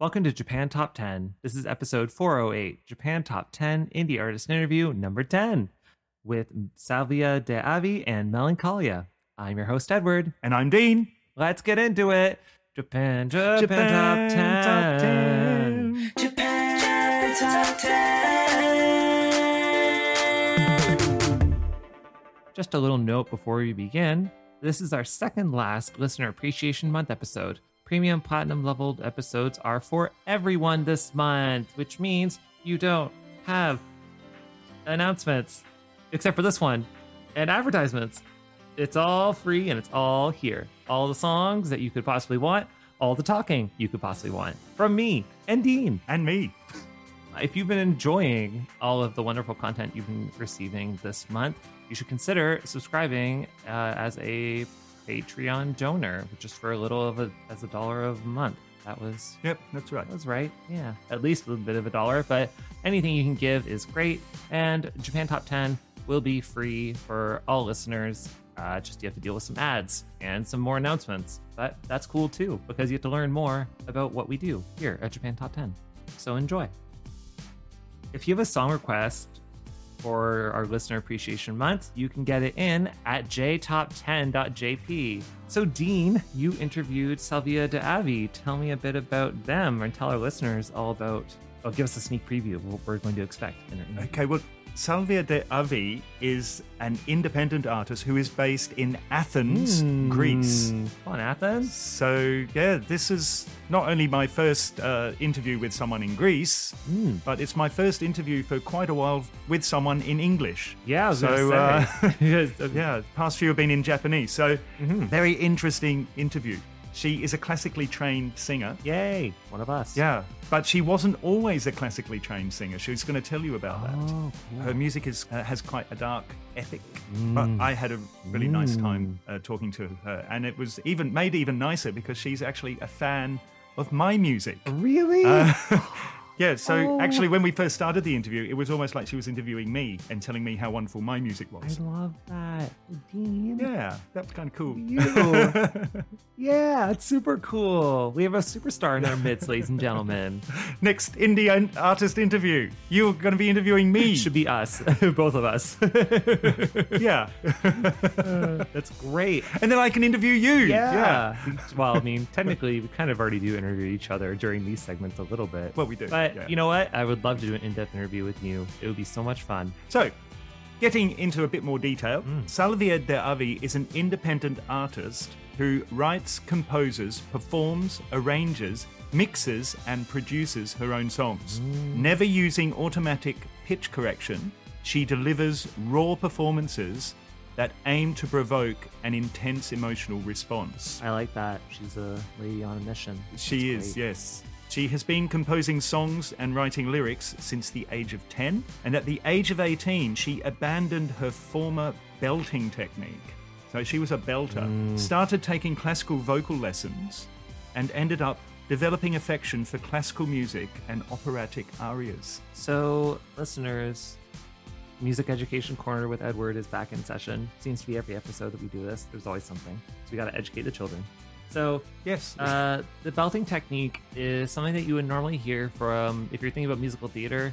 Welcome to Japan Top 10. This is episode 408, Japan Top 10 Indie Artist Interview number 10 with Salvia de Avi and Melancholia. I'm your host, Edward. And I'm Dean. Let's get into it. Japan, Japan, Top 10. Japan Top 10. Just a little note before we begin. This is our second last Listener Appreciation Month episode. Premium Platinum leveled episodes are for everyone this month, which means you don't have announcements, except for this one, and advertisements. It's all free and it's all here. All the songs that you could possibly want, all the talking you could possibly want from me and Dean. And me. If you've been enjoying all of the wonderful content you've been receiving this month, you should consider subscribing uh, as a Patreon donor, just for a little of a as a dollar a month. That was Yep, that's right. that was right. Yeah, at least a little bit of a dollar, but anything you can give is great. And Japan Top 10 will be free for all listeners. Uh, just you have to deal with some ads and some more announcements, but that's cool too because you have to learn more about what we do here at Japan Top 10. So enjoy. If you have a song request for our listener appreciation month, you can get it in at jtop10.jp. So, Dean, you interviewed Salvia de Avi. Tell me a bit about them and tell our listeners all about, oh, give us a sneak preview of what we're going to expect in our. Okay, well, Salvia de Avi is an independent artist who is based in Athens, Greece. Mm, Come on, Athens. So, yeah, this is not only my first uh, interview with someone in Greece, Mm. but it's my first interview for quite a while with someone in English. Yeah, so. Uh, yeah, past few have been in Japanese. So, Mm-hmm. very interesting interview. She is a classically trained singer. Yay, one of us. Yeah, but she wasn't always a classically trained singer. She's going to tell you about that. Oh, Her music is uh, has quite a dark ethic, Mm. but I had a really nice time uh, talking to her, and it was even made even nicer because she's actually a fan of my music. Really? Uh, yeah, so Oh. actually, when we first started the interview, it was almost like she was interviewing me and telling me how wonderful my music was. I love that. Dean. Yeah, that was kind of cool. Yeah, it's super cool. We have a superstar in our midst, ladies and gentlemen. Next indie artist interview, you're going to be interviewing me. Should be us, both of us. yeah, That's great. and then I can interview you. Yeah. Well, I mean, technically, we kind of already do interview each other during these segments a little bit. Well, we do, But yeah. you know what? I would love to do an in-depth interview with you. It would be so much fun. So, getting into a bit more detail, Mm. Salvia de Avi is an independent artist who writes, composes, performs, arranges, mixes, and produces her own songs. Mm. Never using automatic pitch correction, she delivers raw performances that aim to provoke an intense emotional response. I like that. She's a lady on a mission. She That's is, great. yes. She has been composing songs and writing lyrics since the age of 10, and at the age of 18, she abandoned her former belting technique. So she was a belter, Mm. started taking classical vocal lessons, and ended up developing affection for classical music and operatic arias. So, listeners, Music Education Corner with Edward is back in session. Seems to be every episode that we do this. There's always something. So we got to educate the children. So, Yes. uh, the belting technique is something that you would normally hear from, if you're thinking about musical theater,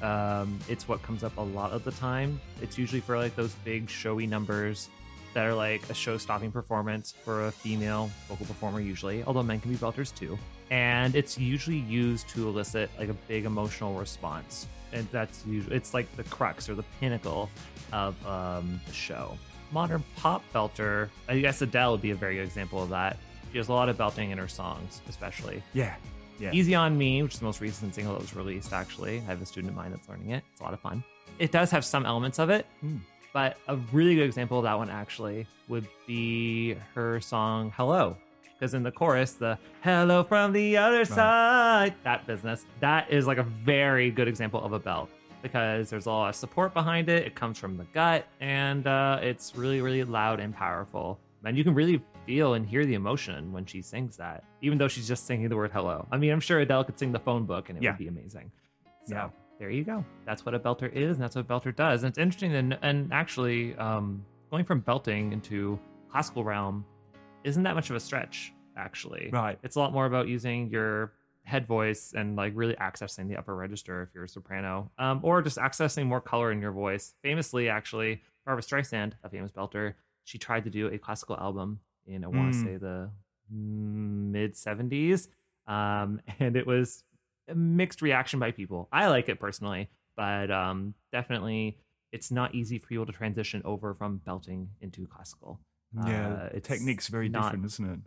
um, it's what comes up a lot of the time. It's usually for like those big showy numbers that are like a show stopping performance for a female vocal performer, usually, although men can be belters too. And it's usually used to elicit like a big emotional response. And that's usually, it's like the crux or the pinnacle of um, the show. Modern pop belter, I guess Adele would be a very good example of that. She has a lot of belting in her songs, especially. yeah. Yeah. Easy on Me, which is the most recent single that was released, actually. I have a student of mine that's learning it. It's a lot of fun. It does have some elements of it, Hmm. but a really good example of that one actually would be her song Hello. Because in the chorus, the hello from the other side, that business, that is like a very good example of a belt because there's a lot of support behind it. It comes from the gut and uh, it's really, really loud and powerful. And you can really feel and hear the emotion when she sings that, even though she's just singing the word hello. I mean, I'm sure Adele could sing the phone book and it Yeah. would be amazing. So Yeah. there you go. That's what a belter is, and that's what a belter does. And it's interesting, and, and actually, um, going from belting into classical realm isn't that much of a stretch, actually. Right. It's a lot more about using your head voice and like really accessing the upper register if you're a soprano, um, or just accessing more color in your voice. Famously, actually, Barbra Streisand, a famous belter, she tried to do a classical album in I want to Mm. say the mid 70s, um, and it was a mixed reaction by people. I like it personally, but um, definitely it's not easy for people to transition over from belting into classical. Yeah. Uh, Technique's very not- different, isn't it?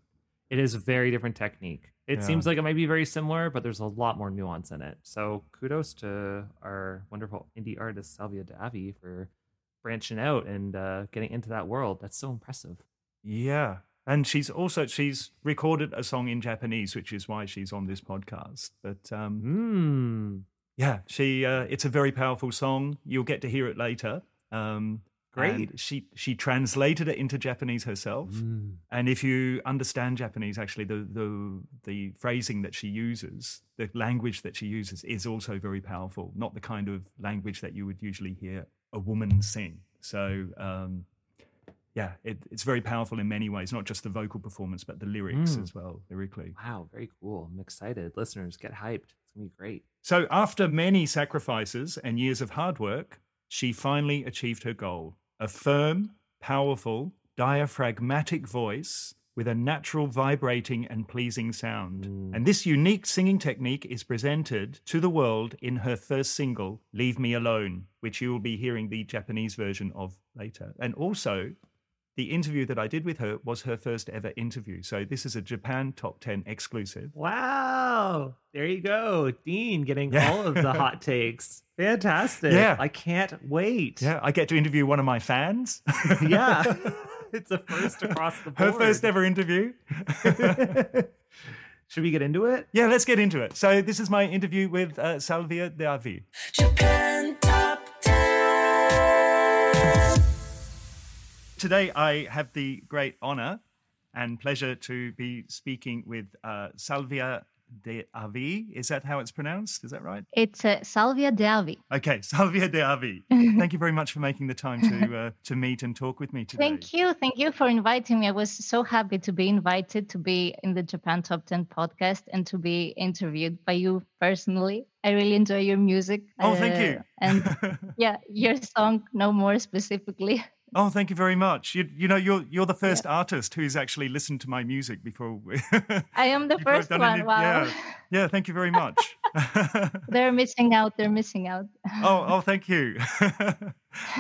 It is a very different technique. It Yeah. seems like it might be very similar, but there's a lot more nuance in it. So kudos to our wonderful indie artist Salvia Davi for branching out and uh, getting into that world. That's so impressive. Yeah. And she's also she's recorded a song in Japanese, which is why she's on this podcast. But um, Hmm. yeah, she uh, it's a very powerful song. You'll get to hear it later. Um, Great. She she translated it into Japanese herself. Mm. And if you understand Japanese, actually, the, the the phrasing that she uses, the language that she uses, is also very powerful. Not the kind of language that you would usually hear a woman sing. So, um, yeah, it, it's very powerful in many ways. Not just the vocal performance, but the lyrics Mm. as well, lyrically. Wow, very cool. I'm excited. Listeners, get hyped. It's gonna be great. So, after many sacrifices and years of hard work, she finally achieved her goal a firm, powerful, diaphragmatic voice with a natural, vibrating, and pleasing sound. And this unique singing technique is presented to the world in her first single, Leave Me Alone, which you will be hearing the Japanese version of later. And also, the interview that I did with her was her first ever interview. So, this is a Japan Top 10 exclusive. Wow. There you go. Dean getting Yeah. all of the hot takes. Fantastic. Yeah. I can't wait. Yeah, I get to interview one of my fans. yeah. it's a first across the board. Her first ever interview. Should we get into it? yeah, let's get into it. So, this is my interview with uh, Salvia Davi. Japan Top 10. Today, I have the great honor and pleasure to be speaking with uh, Salvia de Avi. Is that how it's pronounced? Is that right? It's uh, Salvia Davi. Okay, Salvia de Avi. Thank you very much for making the time to uh, to meet and talk with me today. Thank you. Thank you for inviting me. I was so happy to be invited to be in the Japan Top 10 podcast and to be interviewed by you personally. I really enjoy your music. Oh, thank uh, you. And yeah, your song, No More specifically. Oh, thank you very much. You, you know, you're you're the first artist who's actually listened to my music before. we- I am the first one. any- Wow. Yeah, yeah. Thank you very much. They're missing out. They're missing out. oh, oh, thank you.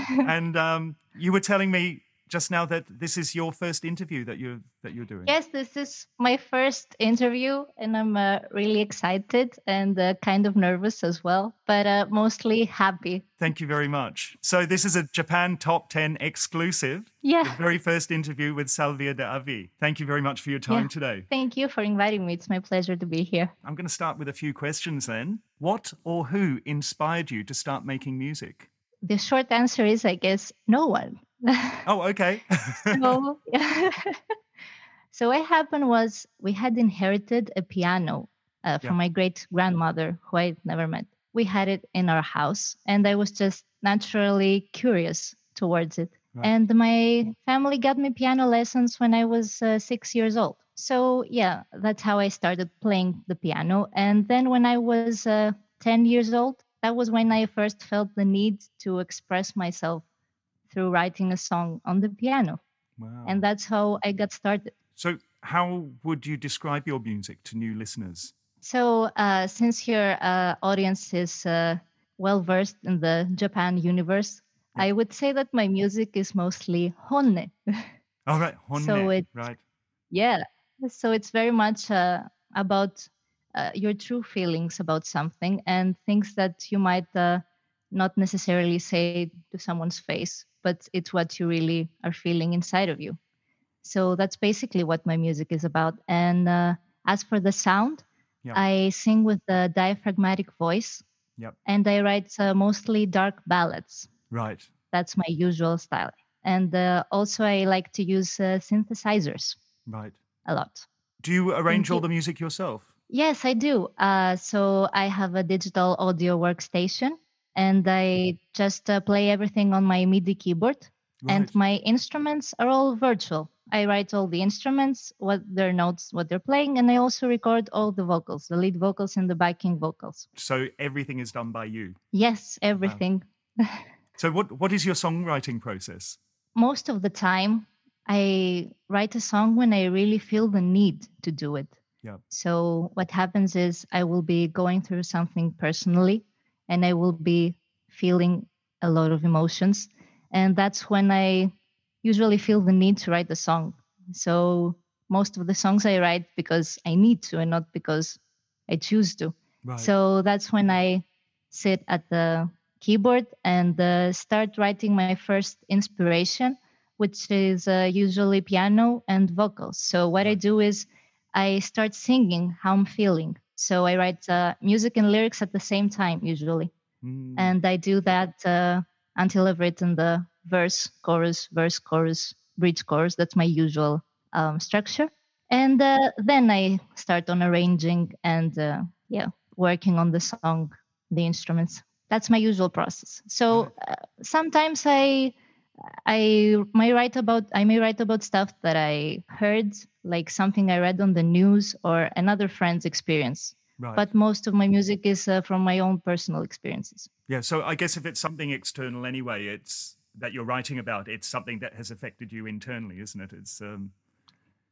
and um, you were telling me just now that this is your first interview that you're that you're doing. Yes, this is my first interview, and I'm uh, really excited and uh, kind of nervous as well, but uh, mostly happy. Thank you very much. So this is a Japan Top 10 exclusive, the Yeah. very first interview with Salvia de Avi. Thank you very much for your time Yeah. today. Thank you for inviting me. It's my pleasure to be here. I'm going to start with a few questions then. What or who inspired you to start making music? The short answer is, I guess, no one. Oh, okay. so, So what happened was we had inherited a piano uh, from Yeah. my great grandmother, who I never met. We had it in our house, and I was just naturally curious towards it. Right. And my family got me piano lessons when I was uh, six years old. So yeah, that's how I started playing the piano. And then when I was uh, ten years old, that was when I first felt the need to express myself through writing a song on the piano. Wow. And that's how I got started. so, how would you describe your music to new listeners? So, uh, since your uh, audience is uh, well versed in the Japan universe, I would say that my music is mostly honne. All right, honne, So it- right. yeah. So it's very much uh, about uh, your true feelings about something and things that you might uh, not necessarily say to someone's face, but it's what you really are feeling inside of you. So that's basically what my music is about. And uh, as for the sound, Yeah. I sing with a diaphragmatic voice Yep. and I write uh, mostly dark ballads. Right. That's my usual style. And uh, also, I like to use uh, synthesizers Right. a lot. Do you arrange all the music yourself? Yes, I do. Uh, so I have a digital audio workstation and I just uh, play everything on my MIDI keyboard. And my instruments are all virtual. I write all the instruments, what their notes, what they're playing, and I also record all the vocals, the lead vocals and the backing vocals. So everything is done by you. Yes, everything. So what what is your songwriting process? Most of the time, I write a song when I really feel the need to do it. Yeah. So what happens is I will be going through something personally and I will be feeling a lot of emotions. And that's when I usually feel the need to write the song. So most of the songs I write because I need to and not because I choose to. Right. So that's when I sit at the keyboard and uh, start writing my first inspiration, which is uh, usually piano and vocals. So what I do is I start singing how I'm feeling. So I write uh, music and lyrics at the same time usually, Mm, and I do that uh, until I've written the verse, chorus, verse, chorus, bridge, chorus. That's my usual um, structure. And uh, then I start on arranging and uh, yeah, working on the song, the instruments. That's my usual process. So uh, sometimes I I may write about I may write about stuff that I heard, like something I read on the news or another friend's experience. right. But most of my music is uh, from my own personal experiences. yeah. So I guess if it's something external anyway, it's that you're writing about. It's something that has affected you internally, isn't it? It's um.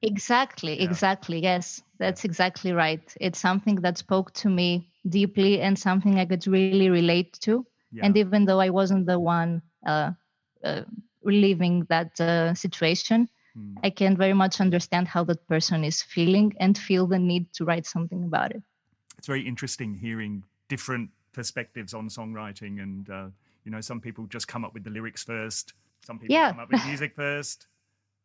Exactly, Yeah. exactly. Yes, that's exactly right. It's something that spoke to me deeply and something I could really relate to. Yeah. And even though I wasn't the one uh, uh, reliving that uh, situation, Hmm. I can very much understand how that person is feeling and feel the need to write something about it. it's very interesting hearing different perspectives on songwriting and uh, you know some people just come up with the lyrics first some people Yeah. come up with music first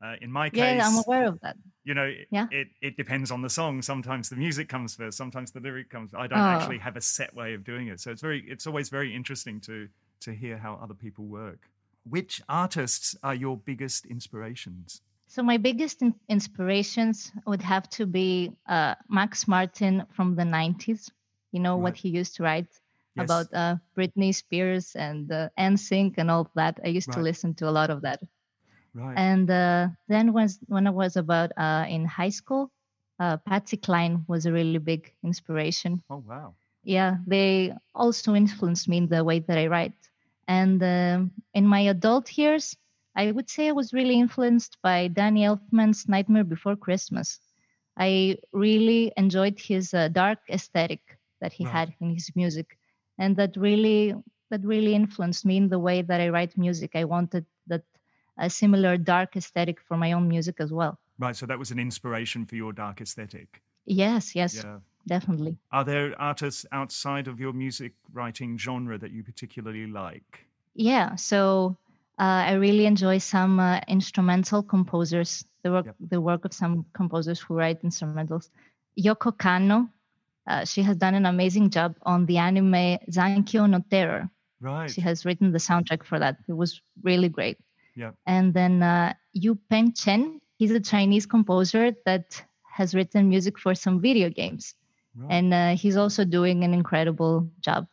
uh, in my case Yeah, I'm aware of that. you know it, Yeah. it, it depends on the song sometimes the music comes first sometimes the lyric comes i don't Oh. actually have a set way of doing it so it's very it's always very interesting to to hear how other people work which artists are your biggest inspirations So my biggest in- inspirations would have to be uh, Max Martin from the 90s. You know what he used to write Yes. about uh, Britney Spears and uh, NSYNC and all that. I used to listen to a lot of that. right And uh, then was when I was about uh, in high school, uh, Patsy Cline was a really big inspiration. oh wow Yeah, they also influenced me in the way that I write. And um, in my adult years, I would say I was really influenced by Danny Elfman's Nightmare Before Christmas. I really enjoyed his uh, dark aesthetic that he Right. had in his music, and that really that really influenced me in the way that I write music. I wanted that a similar dark aesthetic for my own music as well. right so that was an inspiration for your dark aesthetic Yes, yes, yeah definitely. Are there artists outside of your music writing genre that you particularly like? Yeah, so uh, I really enjoy some uh, instrumental composers. The work, Yep. the work of some composers who write instrumentals. Yoko Kanno, uh, she has done an amazing job on the anime Zankyo no Terror. Right. She has written the soundtrack for that. It was really great. Yeah. And then uh, Yu Peng Chen, he's a Chinese composer that has written music for some video games. Right. And uh, he's also doing an incredible job.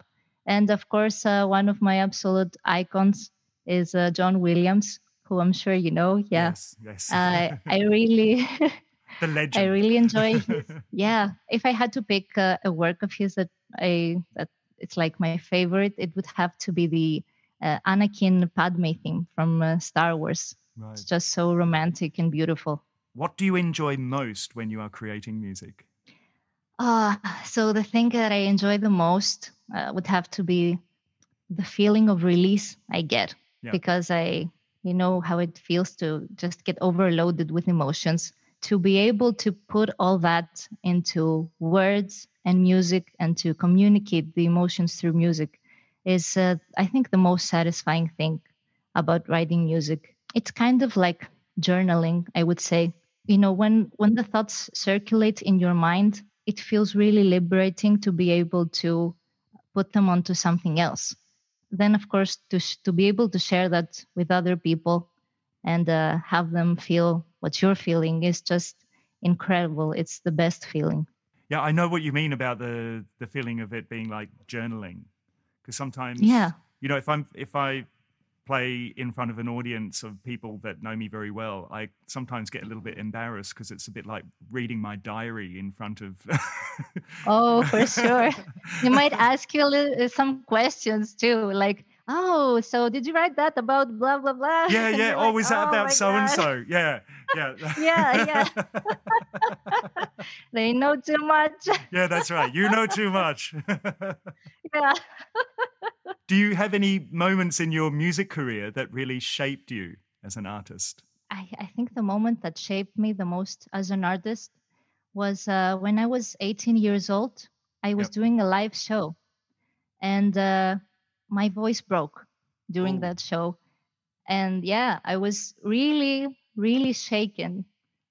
And of course, uh, one of my absolute icons is uh, John Williams, who I'm sure you know. Yeah. Yes. Yes. Uh, I really. the legend. I really enjoy his. yeah, if I had to pick a, a work of his that I that it's like my favorite, it would have to be the uh, Anakin Padme theme from uh, Star Wars. right. It's just so romantic and beautiful. What do you enjoy most when you are creating music? Uh, so the thing that I enjoy the most uh, would have to be the feeling of release I get Yeah. because I, you know, how it feels to just get overloaded with emotions. To be able to put all that into words and music and to communicate the emotions through music is, uh, I think, the most satisfying thing about writing music. It's kind of like journaling, I would say. You know, when when the thoughts circulate in your mind, it feels really liberating to be able to put them onto something else. Then, of course, to sh- to be able to share that with other people and uh, have them feel what you're feeling is just incredible. It's the best feeling. Yeah, I know what you mean about the the feeling of it being like journaling. Because sometimes, Yeah. you know, if I'm if I play in front of an audience of people that know me very well, I sometimes get a little bit embarrassed because it's a bit like reading my diary in front of. Oh, for sure. They might ask you a little, uh, some questions too, like, "Oh, so did you write that about blah blah blah?" yeah, yeah. Oh, like, was that "Oh about so and so? Yeah, yeah. Yeah, yeah. They know too much. yeah, that's right. You know too much. yeah. Do you have any moments in your music career that really shaped you as an artist? I, I think the moment that shaped me the most as an artist was uh, when I was 18 years old. I was Yep. doing a live show and uh, my voice broke during Oh. that show. And yeah, I was really, really shaken.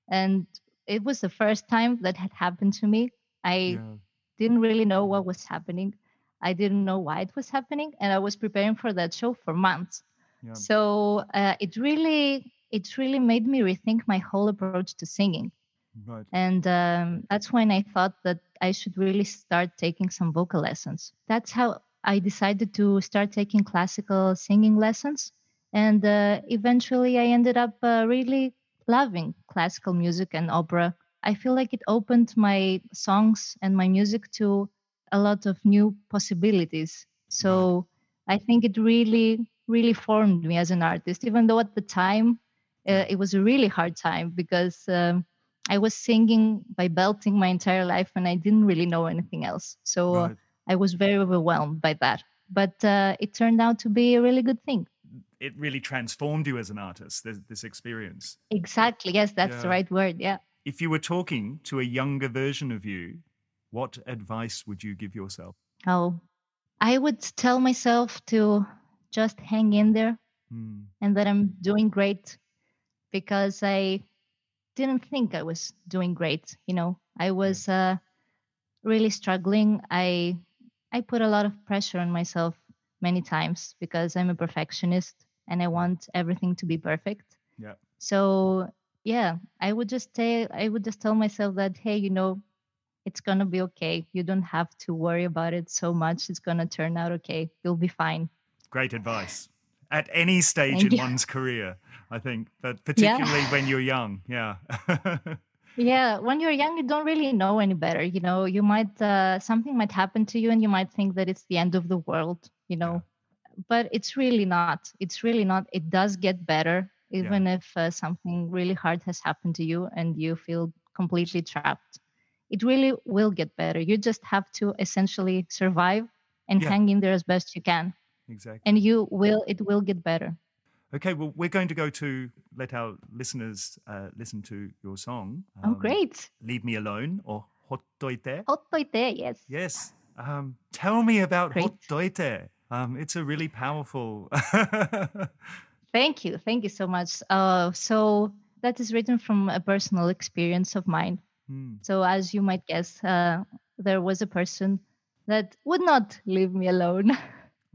And it was the first time that had happened to me. I Yeah. didn't really know what was happening. I didn't know why it was happening. And I was preparing for that show for months. Yeah. So uh, it really, it really made me rethink my whole approach to singing. Right. And um, that's when I thought that I should really start taking some vocal lessons. That's how I decided to start taking classical singing lessons. And uh, eventually I ended up uh, really loving classical music and opera. I feel like it opened my songs and my music to a lot of new possibilities. So I think it really, really formed me as an artist, even though at the time uh, it was a really hard time because um, I was singing by belting my entire life and I didn't really know anything else. So Right. I was very overwhelmed by that. But uh, it turned out to be a really good thing. It really transformed you as an artist, this, this experience. Exactly. Yes, that's the right word. Yeah. If you were talking to a younger version of you, what advice would you give yourself? Oh, I would tell myself to just hang in there Hmm. and that I'm doing great because I didn't think I was doing great. You know, I was uh, really struggling. I I put a lot of pressure on myself many times because I'm a perfectionist and I want everything to be perfect. Yeah. So yeah, I would just say I would just tell myself that hey, you know, it's gonna be okay. You don't have to worry about it so much. It's gonna turn out okay. You'll be fine. Great advice. At any stage Thank in you. one's career, I think, but particularly when you're young. Yeah. Yeah, when you're young, you don't really know any better. You know, you might uh, something might happen to you, and you might think that it's the end of the world. You know, but it's really not. It's really not. It does get better, even if uh, something really hard has happened to you and you feel completely trapped. It really will get better. You just have to essentially survive and Yeah. hang in there as best you can, exactly. and you will. It will get better. Okay, well, we're going to go to let our listeners uh, listen to your song. oh, um, great! Leave Me Alone or Hottoite. Hottoite, yes. Yes. Um, tell me about Great. Hottoite. Um, it's a really powerful. Thank you. Thank you so much. Uh, so that is written from a personal experience of mine. Hmm, So as you might guess, uh, there was a person that would not leave me alone.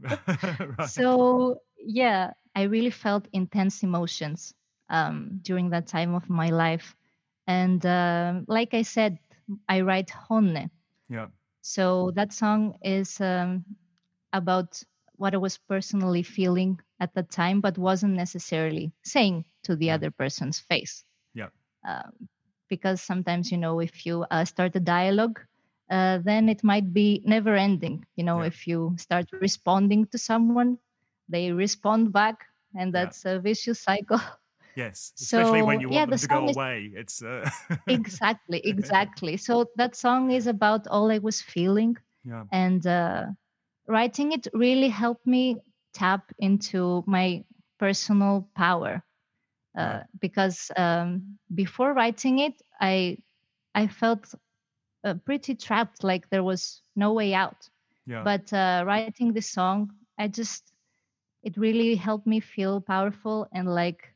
right. So yeah, I really felt intense emotions um, during that time of my life. And uh, like I said, I write honne. Yeah. So that song is um, about what I was personally feeling at the time, but wasn't necessarily saying to the other person's face. Yeah. Um, because sometimes, you know, if you uh, start a dialogue, uh, then it might be never ending. You know, Yeah. if you start responding to someone, they respond back, and Yeah. that's a vicious cycle. Yes. Especially when So, you yeah, want the to go is- away. It's uh, exactly, exactly. So that song is about all I was feeling yeah. and uh, writing it really helped me tap into my personal power uh, because um, before writing it i i felt uh, pretty trapped like there was no way out Yeah. but uh, writing this song i just it really helped me feel powerful and like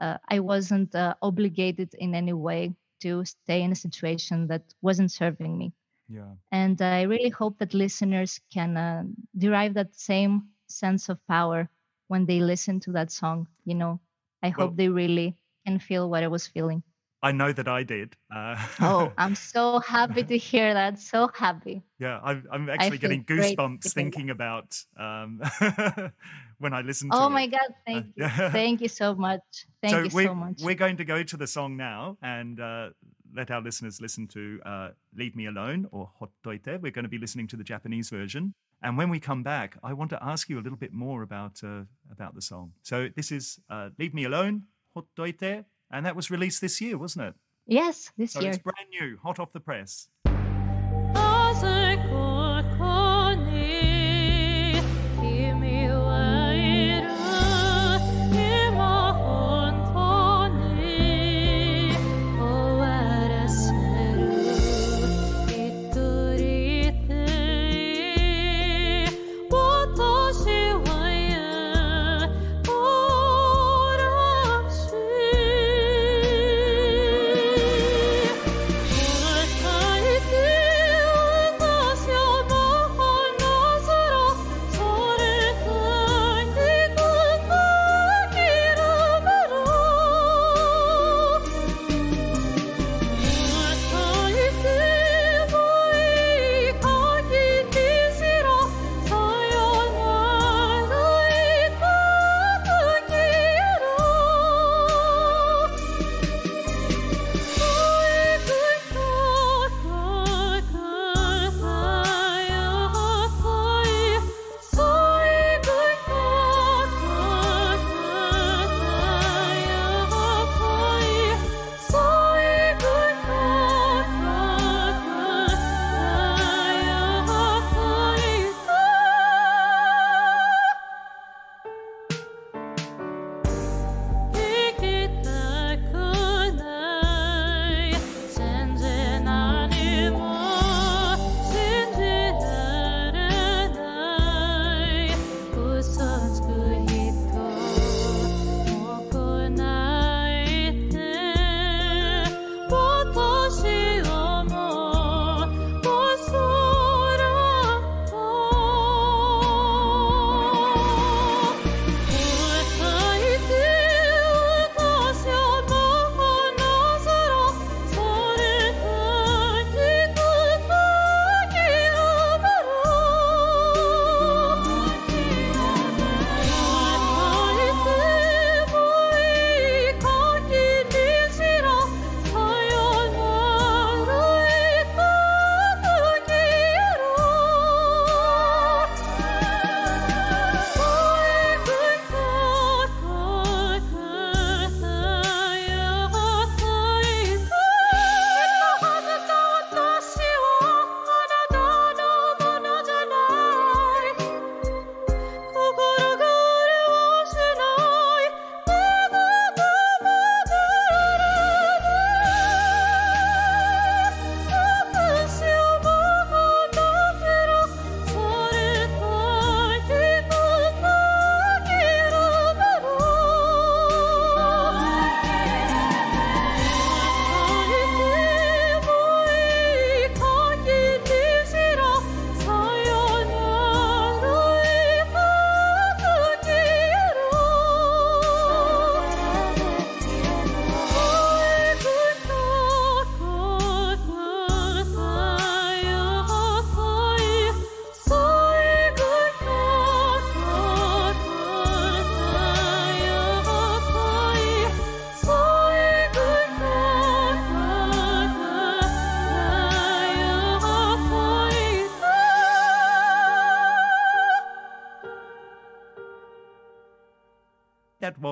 uh, i wasn't uh, obligated in any way to stay in a situation that wasn't serving me yeah. and I really hope that listeners can uh, derive that same sense of power when they listen to that song. You know, I Well- hope they really can feel what I was feeling. I know that I did. Uh, Oh, I'm so happy to hear that. So happy. yeah, I'm, I'm actually getting goosebumps thinking about um, when I listen to Oh it. my God. Thank you. yeah. Thank you so much. Thank so you we're, so much. we're going to go to the song now and uh, let our listeners listen to uh, Leave Me Alone or Hottoite. We're going to be listening to the Japanese version. And when we come back, I want to ask you a little bit more about uh, about the song. So this is uh, Leave Me Alone, Hottoite, and that was released this year, wasn't it? Yes, this So year. it's brand new, hot off the press.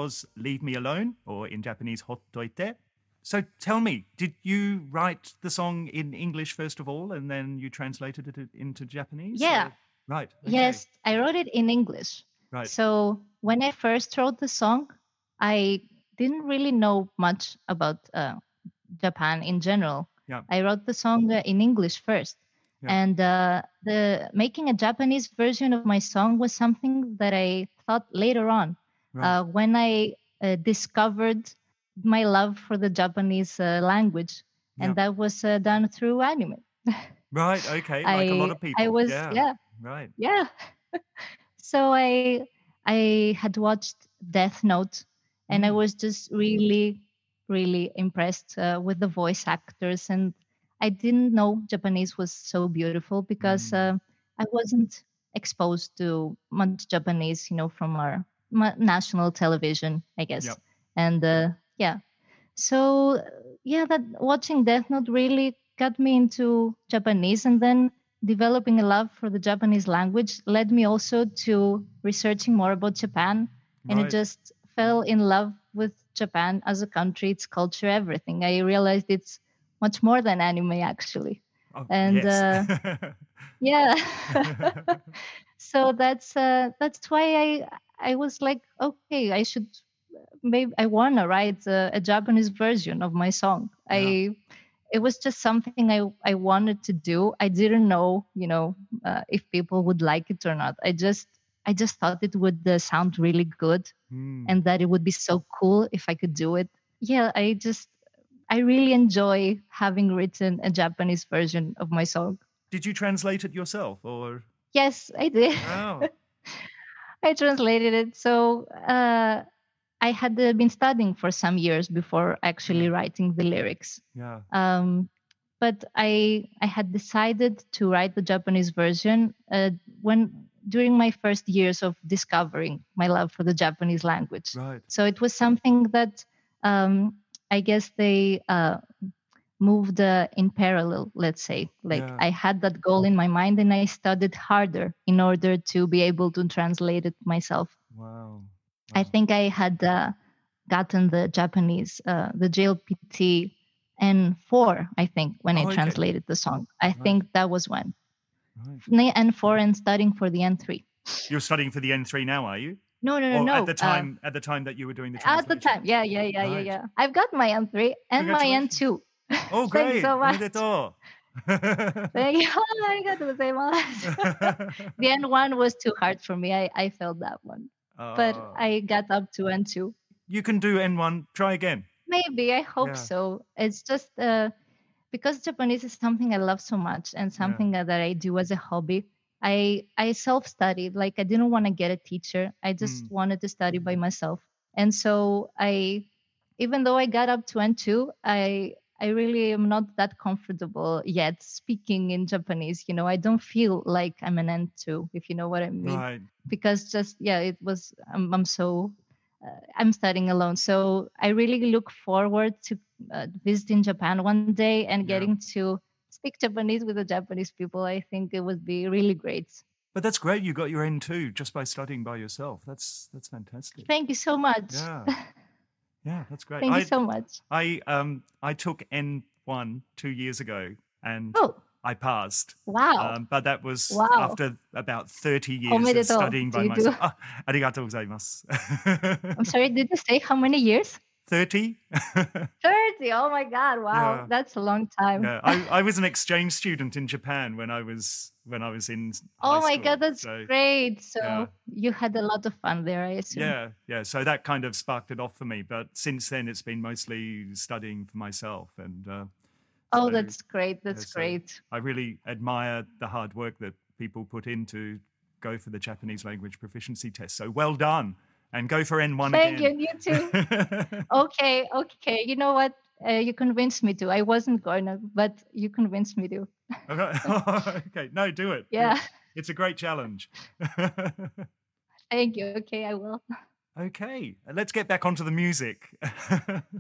Was Leave Me Alone, or in Japanese, Hottoite. So tell me, did you write the song in English first of all, and then you translated it into Japanese? Yeah. or- Right. okay, Yes, I wrote it in English. Right. So when I first wrote the song, I didn't really know much about uh, Japan in general. Yeah. I wrote the song uh, in English first, Yeah. and uh, the making a Japanese version of my song was something that I thought later on Right. uh, when I uh, discovered my love for the Japanese uh, language, and that was uh, done through anime. right. Okay. Like a lot of people. I was yeah. yeah Right. yeah so i i had watched death note and i Mm. was just really really impressed uh, with the voice actors and i didn't know japanese was so beautiful because Mm. uh, i wasn't exposed to much japanese you know from our national television i guess Yep. and uh, yeah so uh, yeah that watching death note really got me into japanese and then developing a love for the Japanese language led me also to researching more about Japan. And Right. it just fell in love with Japan as a country, its culture, everything. I realized it's much more than anime, actually. Oh, and, yes. Yeah. so that's uh, that's why I I was like, okay, I should maybe I wanna write a, a Japanese version of my song. I it was just something I, I wanted to do. I didn't know, you know, uh, if people would like it or not. I just I just thought it would uh, sound really good Mm. and that it would be so cool if I could do it. Yeah, I just I really enjoy having written a Japanese version of my song. Did you translate it yourself, or? Yes, I did. Oh. I translated it. So uh, I had uh, been studying for some years before actually writing the lyrics. Yeah. um, but I I had decided to write the Japanese version uh, when during my first years of discovering my love for the Japanese language. Right. So it was something that um, I guess they uh, moved uh, in parallel. Let's say, like Yeah. I had that goal in my mind, and I studied harder in order to be able to translate it myself. Wow. I think I had uh, gotten the Japanese, uh, the JLPT N4, I think, when Oh, I okay. translated the song. I Right. think that was when. Right. N- N4 and studying for the N3. You're studying for the N3 now, are you? No, no, no, or no. at the uh, time, at the time that you were doing the at the time. Yeah, yeah, yeah, yeah, Right. yeah. I've got my N3 and my N2. Oh, great. Thank you so much. Thank you. Oh, gozaimasu. the N1 was too hard for me. I, I failed that one. But Oh. I got up to N2. You can do N1. Try again. Maybe I hope Yeah. so. It's just uh, because Japanese is something I love so much and something that I do as a hobby. I I self studied. Like I didn't want to get a teacher. I just Mm. wanted to study by myself. And so I, even though I got up to N2, I I really am not that comfortable yet speaking in Japanese. You know, I don't feel like I'm an N2, if you know what I mean Right. because just yeah it was i'm, I'm so uh, i'm studying alone so i really look forward to uh, visiting japan one day and Yeah. getting to speak japanese with the japanese people i think it would be really great But that's great. You got your N2 just by studying by yourself. That's that's fantastic. thank you so much Yeah. Yeah, that's great. thank I, you so much I um I took N1 two years ago and oh I passed. wow Um, but that was Wow. after about 30 years of studying by you do- myself. Ah, arigatou gozaimasu. i'm sorry did you say how many years 30? 30 oh my god wow Yeah. that's a long time yeah, I, I was an exchange student in Japan when I was when I was in oh my school, god that's so, great so yeah. you had a lot of fun there i assume Yeah, yeah. So that kind of sparked it off for me. But since then, it's been mostly studying for myself, and uh, oh so that's great that's so great I really admire the hard work that people put in to go for the Japanese language proficiency test. So well done, and go for N1 Thank again. you. You too. okay. Okay. You know what? Uh, you convinced me to. I wasn't going to, but you convinced me to. okay. okay, no, do it. do it. Yeah. it's a great challenge. Thank you. Okay. I will. okay, let's get back onto the music.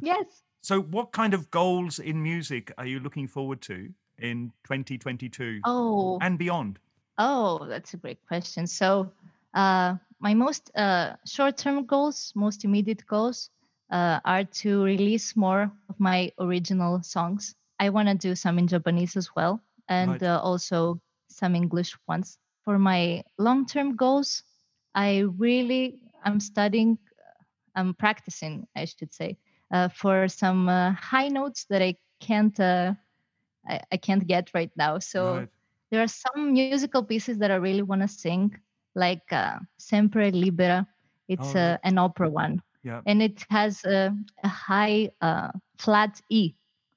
Yes. so, what kind of goals in music are you looking forward to in 2022 Oh. and beyond? Oh, that's a great question. So, uh, my most uh, short-term goals, most immediate goals, uh, are to release more of my original songs. I want to do some in Japanese as well, and Right. uh, also some English ones. For my long-term goals, I really I'm studying, I'm practicing, I should say, uh, for some uh, high notes that I can't uh, I, I can't get right now. So Right. there are some musical pieces that I really want to sing, like uh, Sempre Libera. It's Oh, uh, an opera one, Yeah. and it has a, a high uh, flat E.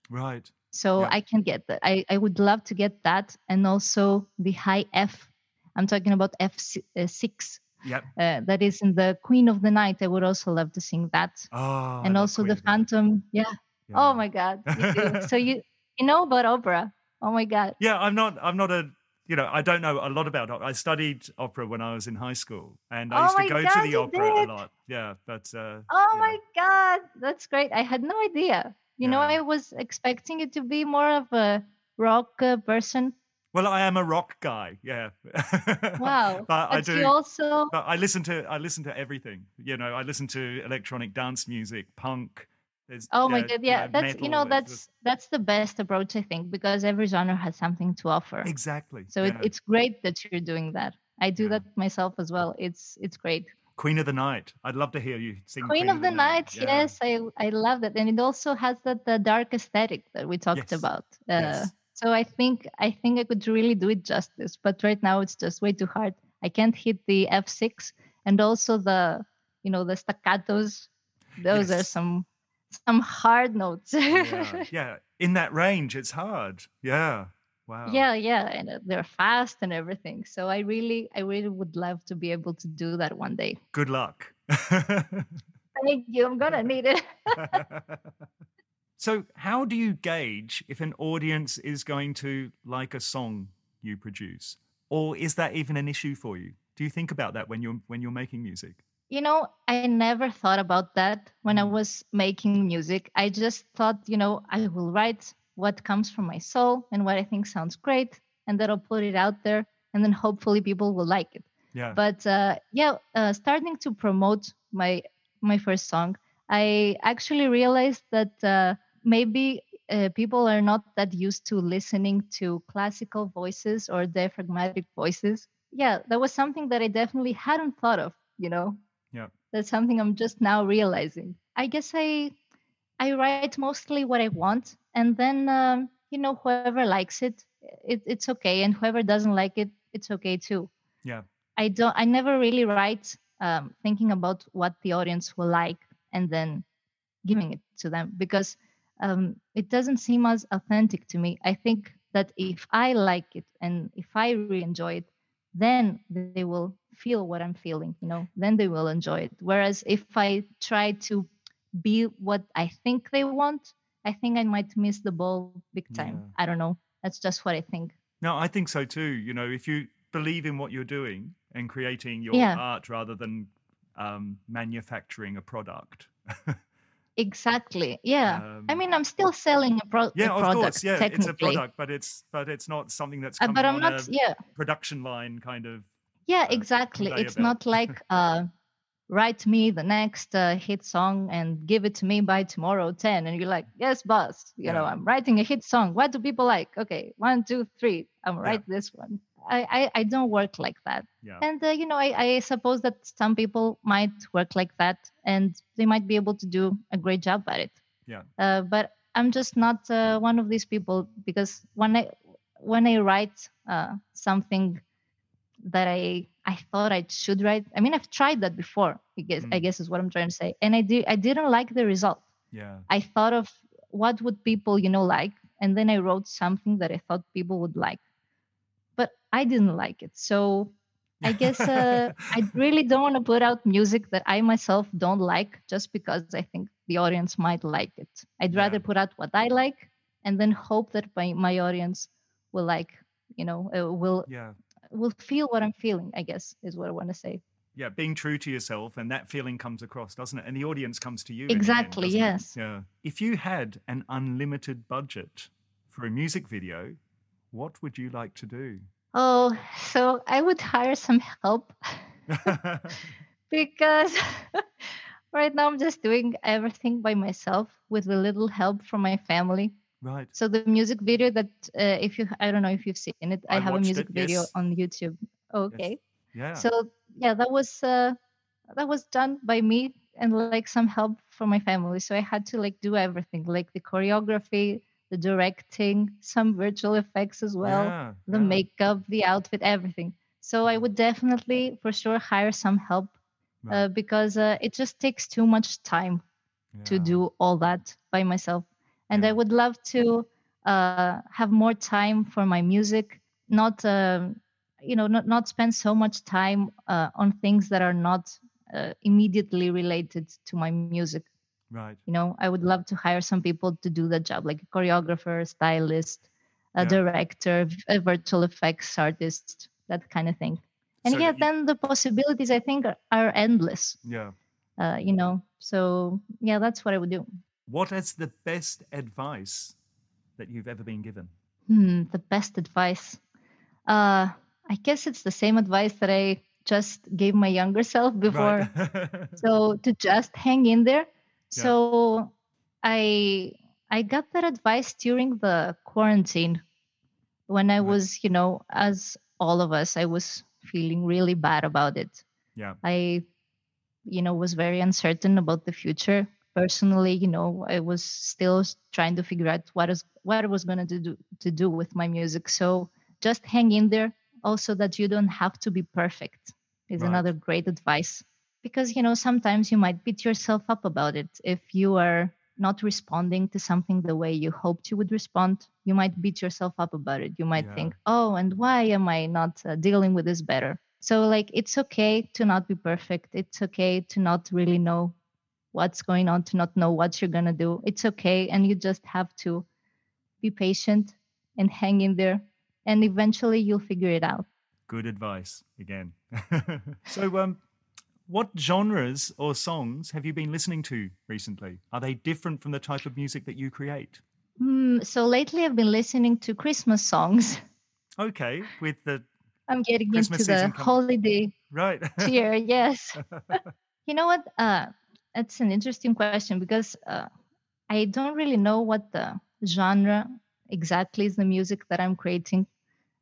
Right. So Yeah. I can get that. I, I would love to get that, and also the high F. I'm talking about F si- uh, six. Yep. Uh, that is in the Queen of the Night. I would also love to sing that, Oh, and also Queen the of the Night. Phantom. Yeah. Yeah. Oh my God. too. so you you know about opera? Oh my God. Yeah, I'm not. I'm not a. You know, I don't know a lot about opera. I studied opera when I was in high school, and I Oh used to go God, to the opera a lot. Yeah, but. Uh, Oh know. my God, that's great. I had no idea. You know, I was expecting it to be more of a rock uh, person. Well, I am a rock guy. Yeah. Wow. but I do. also, But I listen to. I listen to everything. You know, I listen to electronic dance music, punk. There's, oh my God, yeah, that's you know metal, it's that's that's the best approach I think because every genre has something to offer. exactly. So it, it's great that you're doing that. I do Yeah. that myself as well. It's it's great. Queen of the Night. I'd love to hear you sing. Queen of the Night, Yeah. yes, I I love that, and it also has that the dark aesthetic that we talked Yes. about. Uh, Yes. So I think I think I could really do it justice, but right now it's just way too hard. I can't hit the F six, and also the you know the staccatos. Those are some some hard notes. yeah, yeah. In that range, it's hard. Yeah. Wow. yeah, yeah, and uh, they're fast and everything. So I really I really would love to be able to do that one day. Good luck. Thank you. I'm gonna need it. so, how do you gauge if an audience is going to like a song you produce, or is that even an issue for you? Do you think about that when you're when you're making music? You know, I never thought about that when I Mm. was making music. I just thought, you know, I will write what comes from my soul and what I think sounds great, and then I'll put it out there, and then hopefully people will like it. Yeah. But uh, yeah, uh, starting to promote my my first song, I actually realized that uh, maybe uh, people are not that used to listening to classical voices or diaphragmatic voices. Yeah, that was something that I definitely hadn't thought of. You know. That's something I'm just now realizing. I guess I I write mostly what I want, and then um, you know whoever likes it, it, it's okay, and whoever doesn't like it, it's okay too. Yeah. I don't. I never really write um, thinking about what the audience will like, and then giving it to them because um, it doesn't seem as authentic to me. I think that if I like it and if I really enjoy it, then they will feel what I'm feeling. You know, then they will enjoy it. Whereas if I try to be what I think they want, I think I might miss the ball big time. Yeah. I don't know. That's just what I think. No, I think so too. You know, if you believe in what you're doing and creating your Yeah. art rather than um, manufacturing a product. Exactly. Yeah. I Um, mean, I'm still selling a, pro- yeah, a of course. Yeah, it's a product, but it's but it's not something that's Uh, but I'm not. a Yeah. production line kind of. Yeah. uh, Exactly. It's belt. not like uh, write me the next uh, hit song and give it to me by tomorrow 10 and you're like yes boss you know i'm writing a hit song what do people like okay one two three i'm write this one I, I i don't work like that Yeah. and uh, you know I, I suppose that some people might work like that and they might be able to do a great job at it Yeah. uh, but i'm just not uh, one of these people because when i when i write uh, something that i i thought i should write i mean i've tried that before i guess i Mm. guess is what i'm trying to say and i did i didn't like the result Yeah. i thought of what would people you know like and then i wrote something that i thought people would like i didn't like it so I guess uh, I really don't want to put out music that I myself don't like just because I think the audience might like it. I'd Yeah. rather put out what I like and then hope that my, my audience will like, you know, uh, will yeah. will feel what I'm feeling. I guess is what I want to say. Yeah. Being true to yourself, and that feeling comes across, doesn't it? And the audience comes to you. the end, Exactly, it? yes. Yeah. If you had an unlimited budget for a music video, what would you like to do? Oh, so I would hire some help because right now I'm just doing everything by myself with a little help from my family. right. So the music video that uh, if you I don't know if you've seen it, I, I have a music it, video yes. on YouTube. Okay. Yeah. So yeah, that was uh, that was done by me and like some help from my family. So I had to like do everything, like the choreography, the directing, some virtual effects as well, yeah, the yeah. makeup, the outfit, everything. So I would definitely for sure hire some help uh, because uh, it just takes too much time to do all that by myself. And Yeah. I would love to uh, have more time for my music, not, um you know, not, not spend so much time uh, on things that are not uh, immediately related to my music. Right. You know, I would love to hire some people to do that job, like a choreographer, stylist, a Yeah. director, a virtual effects artist, that kind of thing. And So yeah, you- then the possibilities I think are, are endless Yeah. uh, you know so yeah that's what i would do What is the best advice that you've ever been given? hmm, the best advice uh i guess it's the same advice that i just gave my younger self before Right. so to just hang in there so i i got that advice during the quarantine when i was you know as all of us i was feeling really bad about it yeah. I, you know, was very uncertain about the future. Personally, you know, I was still trying to figure out what is what I was gonna do to do with my music. So just hang in there. Also, that you don't have to be perfect is Right. another great advice. Because you know, sometimes you might beat yourself up about it if you are not responding to something the way you hoped you would respond. You might beat yourself up about it. You might Yeah. think, "Oh, and why am I not uh, dealing with this better?" So, like, it's okay to not be perfect. It's okay to not really know what's going on, to not know what you're going to do. It's okay. And you just have to be patient and hang in there. And eventually you'll figure it out. Good advice again. so, um, what genres or songs have you been listening to recently? Are they different from the type of music that you create? Hmm, so, lately I've been listening to Christmas songs. Okay, with the I'm getting Christmas into the holiday right. cheer. yes. You know what? Uh, that's an interesting question because uh, I don't really know what the genre exactly is the music that I'm creating.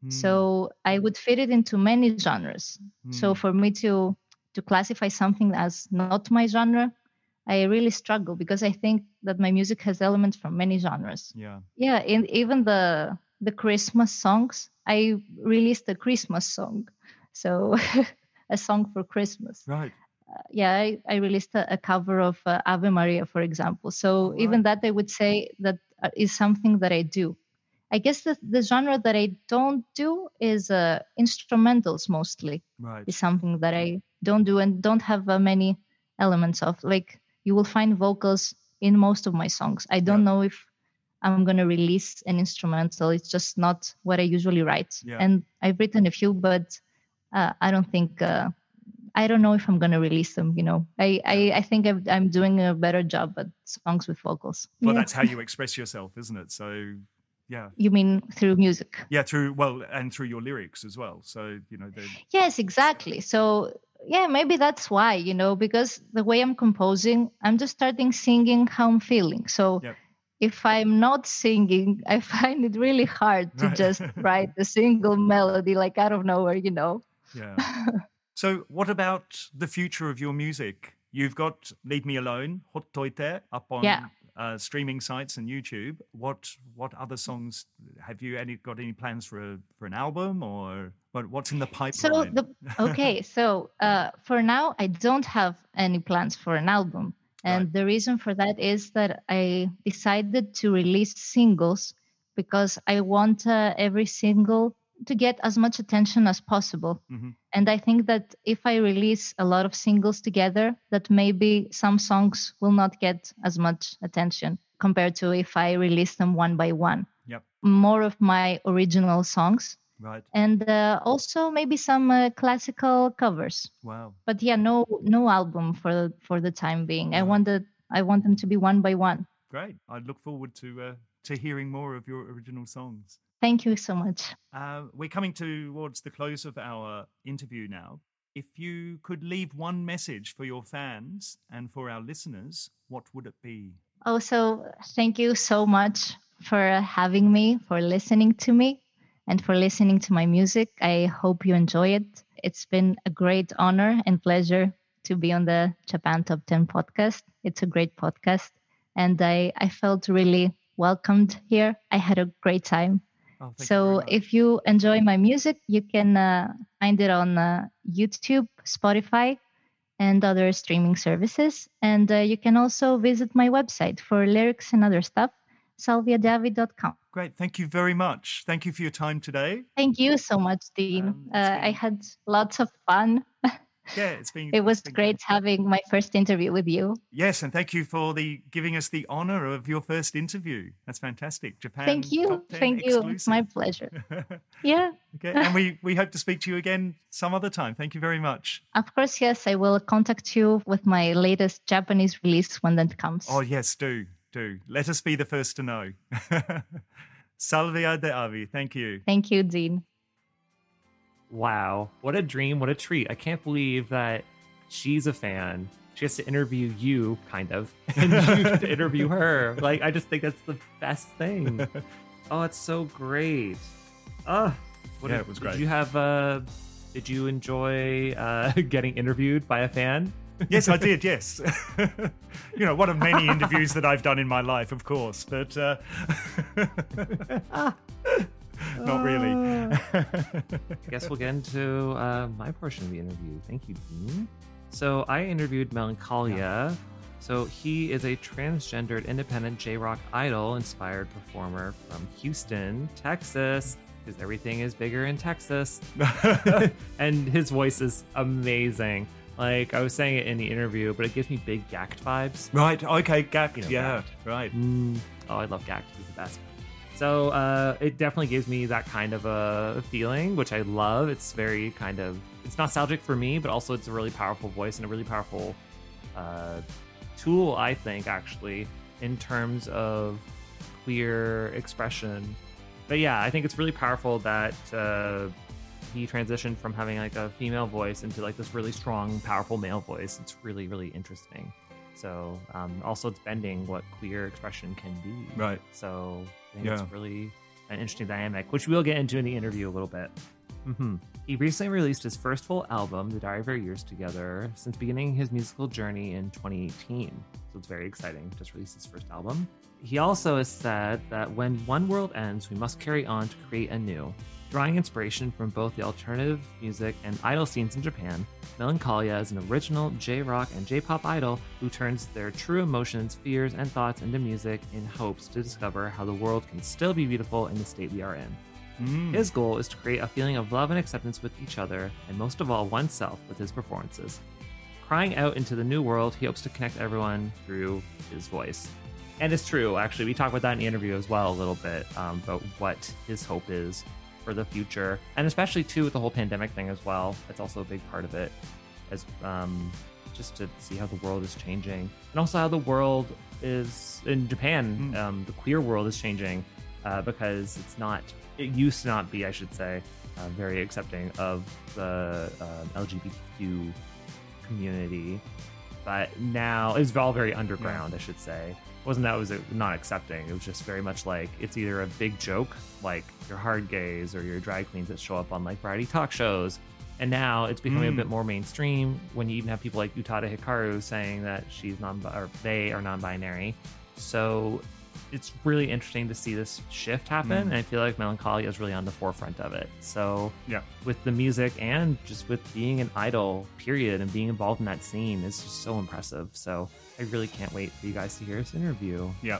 Hmm, So I would fit it into many genres. So hmm, for me to to classify something as not my genre, I really struggle because I think that my music has elements from many genres. yeah, Yeah, and even the the Christmas songs, I released a Christmas song, so a song for Christmas. right. Yeah, I, I released a, a cover of uh, Ave Maria, for example. So Oh, even that, I would say that uh, something that I do. I guess the, the genre that I don't do is uh, instrumentals mostly Right. is something that I don't do and don't have uh, many elements of. Like you will find vocals in most of my songs. I don't know if I'm going to release an instrumental. It's just not what I usually write. Yeah. And I've written a few, but uh, I don't think, uh, I don't know if I'm going to release them. You know, I, I, I think I've, I'm doing a better job at songs with vocals. Well, Yeah. that's how you express yourself, isn't it? So, yeah, You mean through music? yeah, through well, and through your lyrics as well. So, you know, Yes, exactly. So, yeah, maybe that's why, you know, because the way I'm composing, I'm just starting singing how I'm feeling. So, Yep. if I'm not singing, I find it really hard to Right. just write a single melody like out of nowhere, you know. yeah. so, what about the future of your music? You've got "Leave Me Alone," "Hot Toite" up on Yeah. Uh, streaming sites and YouTube. What what other songs have you any got any plans for a for an album or what, what's in the pipeline? So, the okay, so uh, for now, I don't have any plans for an album. And Right. the reason for that is that I decided to release singles because I want uh, every single to get as much attention as possible. Mhm. And I think that if I release a lot of singles together, that maybe some songs will not get as much attention compared to if I release them one by one. Yep. More of my original songs right. and uh, also maybe some uh, classical covers Wow. but yeah no no album for for the time being i want the i want them to be one by one Great. I look forward to uh, to hearing more of your original songs. Thank you so much Uh, we're coming towards the close of our interview now. If you could leave one message for your fans and for our listeners, what would it be? Also, thank you so much for having me, for listening to me, and for listening to my music. I hope you enjoy it. It's been a great honor and pleasure to be on the Japan Top 10 podcast. It's a great podcast, and I, I felt really welcomed here. I had a great time. Oh, thank you very so if you enjoy my music, you can uh, find it on uh, YouTube, Spotify, and other streaming services. And uh, you can also visit my website for lyrics and other stuff, salviadavid.com. Great. Thank you very much. Thank you for your time today. Thank you so much, Dean. Um, uh, I had lots of fun. Yeah, it's been. It was been great having my first interview with you. Yes, and thank you for the giving us the honor of your first interview. That's fantastic. Japan. Thank you. Top 10 Thank you. It's my pleasure. Yeah, okay, and we we hope to speak to you again some other time. Thank you very much. of course, yes. I will contact you with my latest Japanese release when that comes. Oh yes, do do. Let us be the first to know. Salvia de Avi. Thank you. Thank you, Dean. Wow, what a dream, what a treat. I can't believe that she's a fan. She has to interview you, kind of, and you get to interview her. Like, I just think that's the best thing. Oh, it's so great. Oh, what Yeah, a- it was great. Did you have, uh, did you enjoy uh, getting interviewed by a fan? Yes, I did. Yes, you know, one of many interviews that I've done in my life, of course, but uh, not really. I guess we'll get into uh, my portion of the interview. Thank you, Dean. So I interviewed Melancholia. So he is a transgendered independent J rock idol inspired performer from Houston, Texas, because everything is bigger in Texas. and his voice is amazing. Like I was saying it in the interview, but it gives me big Gackt vibes. right. Okay. Gackt. You know, yeah. Gackt. Right. Mm, oh, I love Gackt. He's the best. So uh, it definitely gives me that kind of a feeling, which I love. It's very kind of it's nostalgic for me, but also it's a really powerful voice and a really powerful uh, tool, I think, actually, in terms of queer expression. But yeah, I think it's really powerful that uh, he transitioned from having like a female voice into like this really strong, powerful male voice. It's really, really interesting. So um, also it's bending what queer expression can be. Right. So I think Yeah. it's really an interesting dynamic, which we'll get into in the interview a little bit. hmm He recently released his first full album, The Diary of Our Years Together, since beginning his musical journey in 2018. So it's very exciting. Just released his first album. He also has said that when one world ends, we must carry on to create a new. Drawing inspiration from both the alternative music and idol scenes in Japan, Melancholia is an original J rock and J pop idol who turns their true emotions, fears, and thoughts into music in hopes to discover how the world can still be beautiful in the state we are in. Mm. His goal is to create a feeling of love and acceptance with each other, and most of all, oneself with his performances. Crying out into the new world, he hopes to connect everyone through his voice. And it's true, actually. We talk about that in the interview as well a little bit um, about what his hope is for the future, and especially too with the whole pandemic thing as well. That's also a big part of it, as um, just to see how the world is changing, and also how the world is in Japan. Mm. Um, the queer world is changing uh, because it's not. It used to not be, I should say, uh, very accepting of the uh, LGBTQ community, but now it's all very underground, I should say. It wasn't that it was not accepting. It was just very much like it's either a big joke, like your hard gays or your drag queens that show up on like variety talk shows, and now it's becoming a Mm. bit more mainstream. When you even have people like Utada Hikaru saying that she's non or they are non-binary, so it's really interesting to see this shift happen, Mm. and I feel like Melancholia is really on the forefront of it. So Yeah. with the music and just with being an idol, period, and being involved in that scene is just so impressive. So I really can't wait for you guys to hear this interview. Yeah.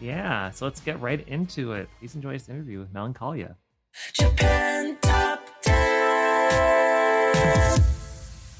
Yeah, so let's get right into it. Please enjoy this interview with Melancholia.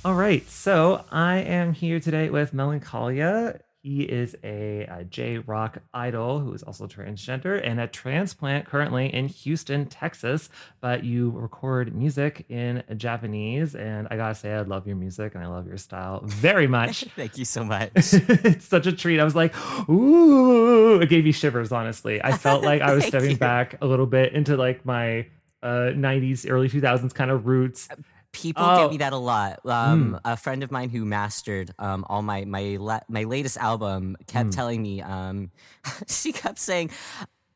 All right, so I am here today with Melancholia. He is a, a J rock idol who is also transgender and a transplant currently in Houston, Texas. But you record music in Japanese, and I gotta say, I love your music and I love your style very much. Thank you so much. it's such a treat. I was like, ooh, it gave me shivers, honestly. I felt like I was stepping you. back a little bit into like my uh 90s, early 2000s kind of roots. People Oh. give me that a lot. Um, A friend of mine who mastered um, all my my la- my latest album kept telling me. Um, she kept saying.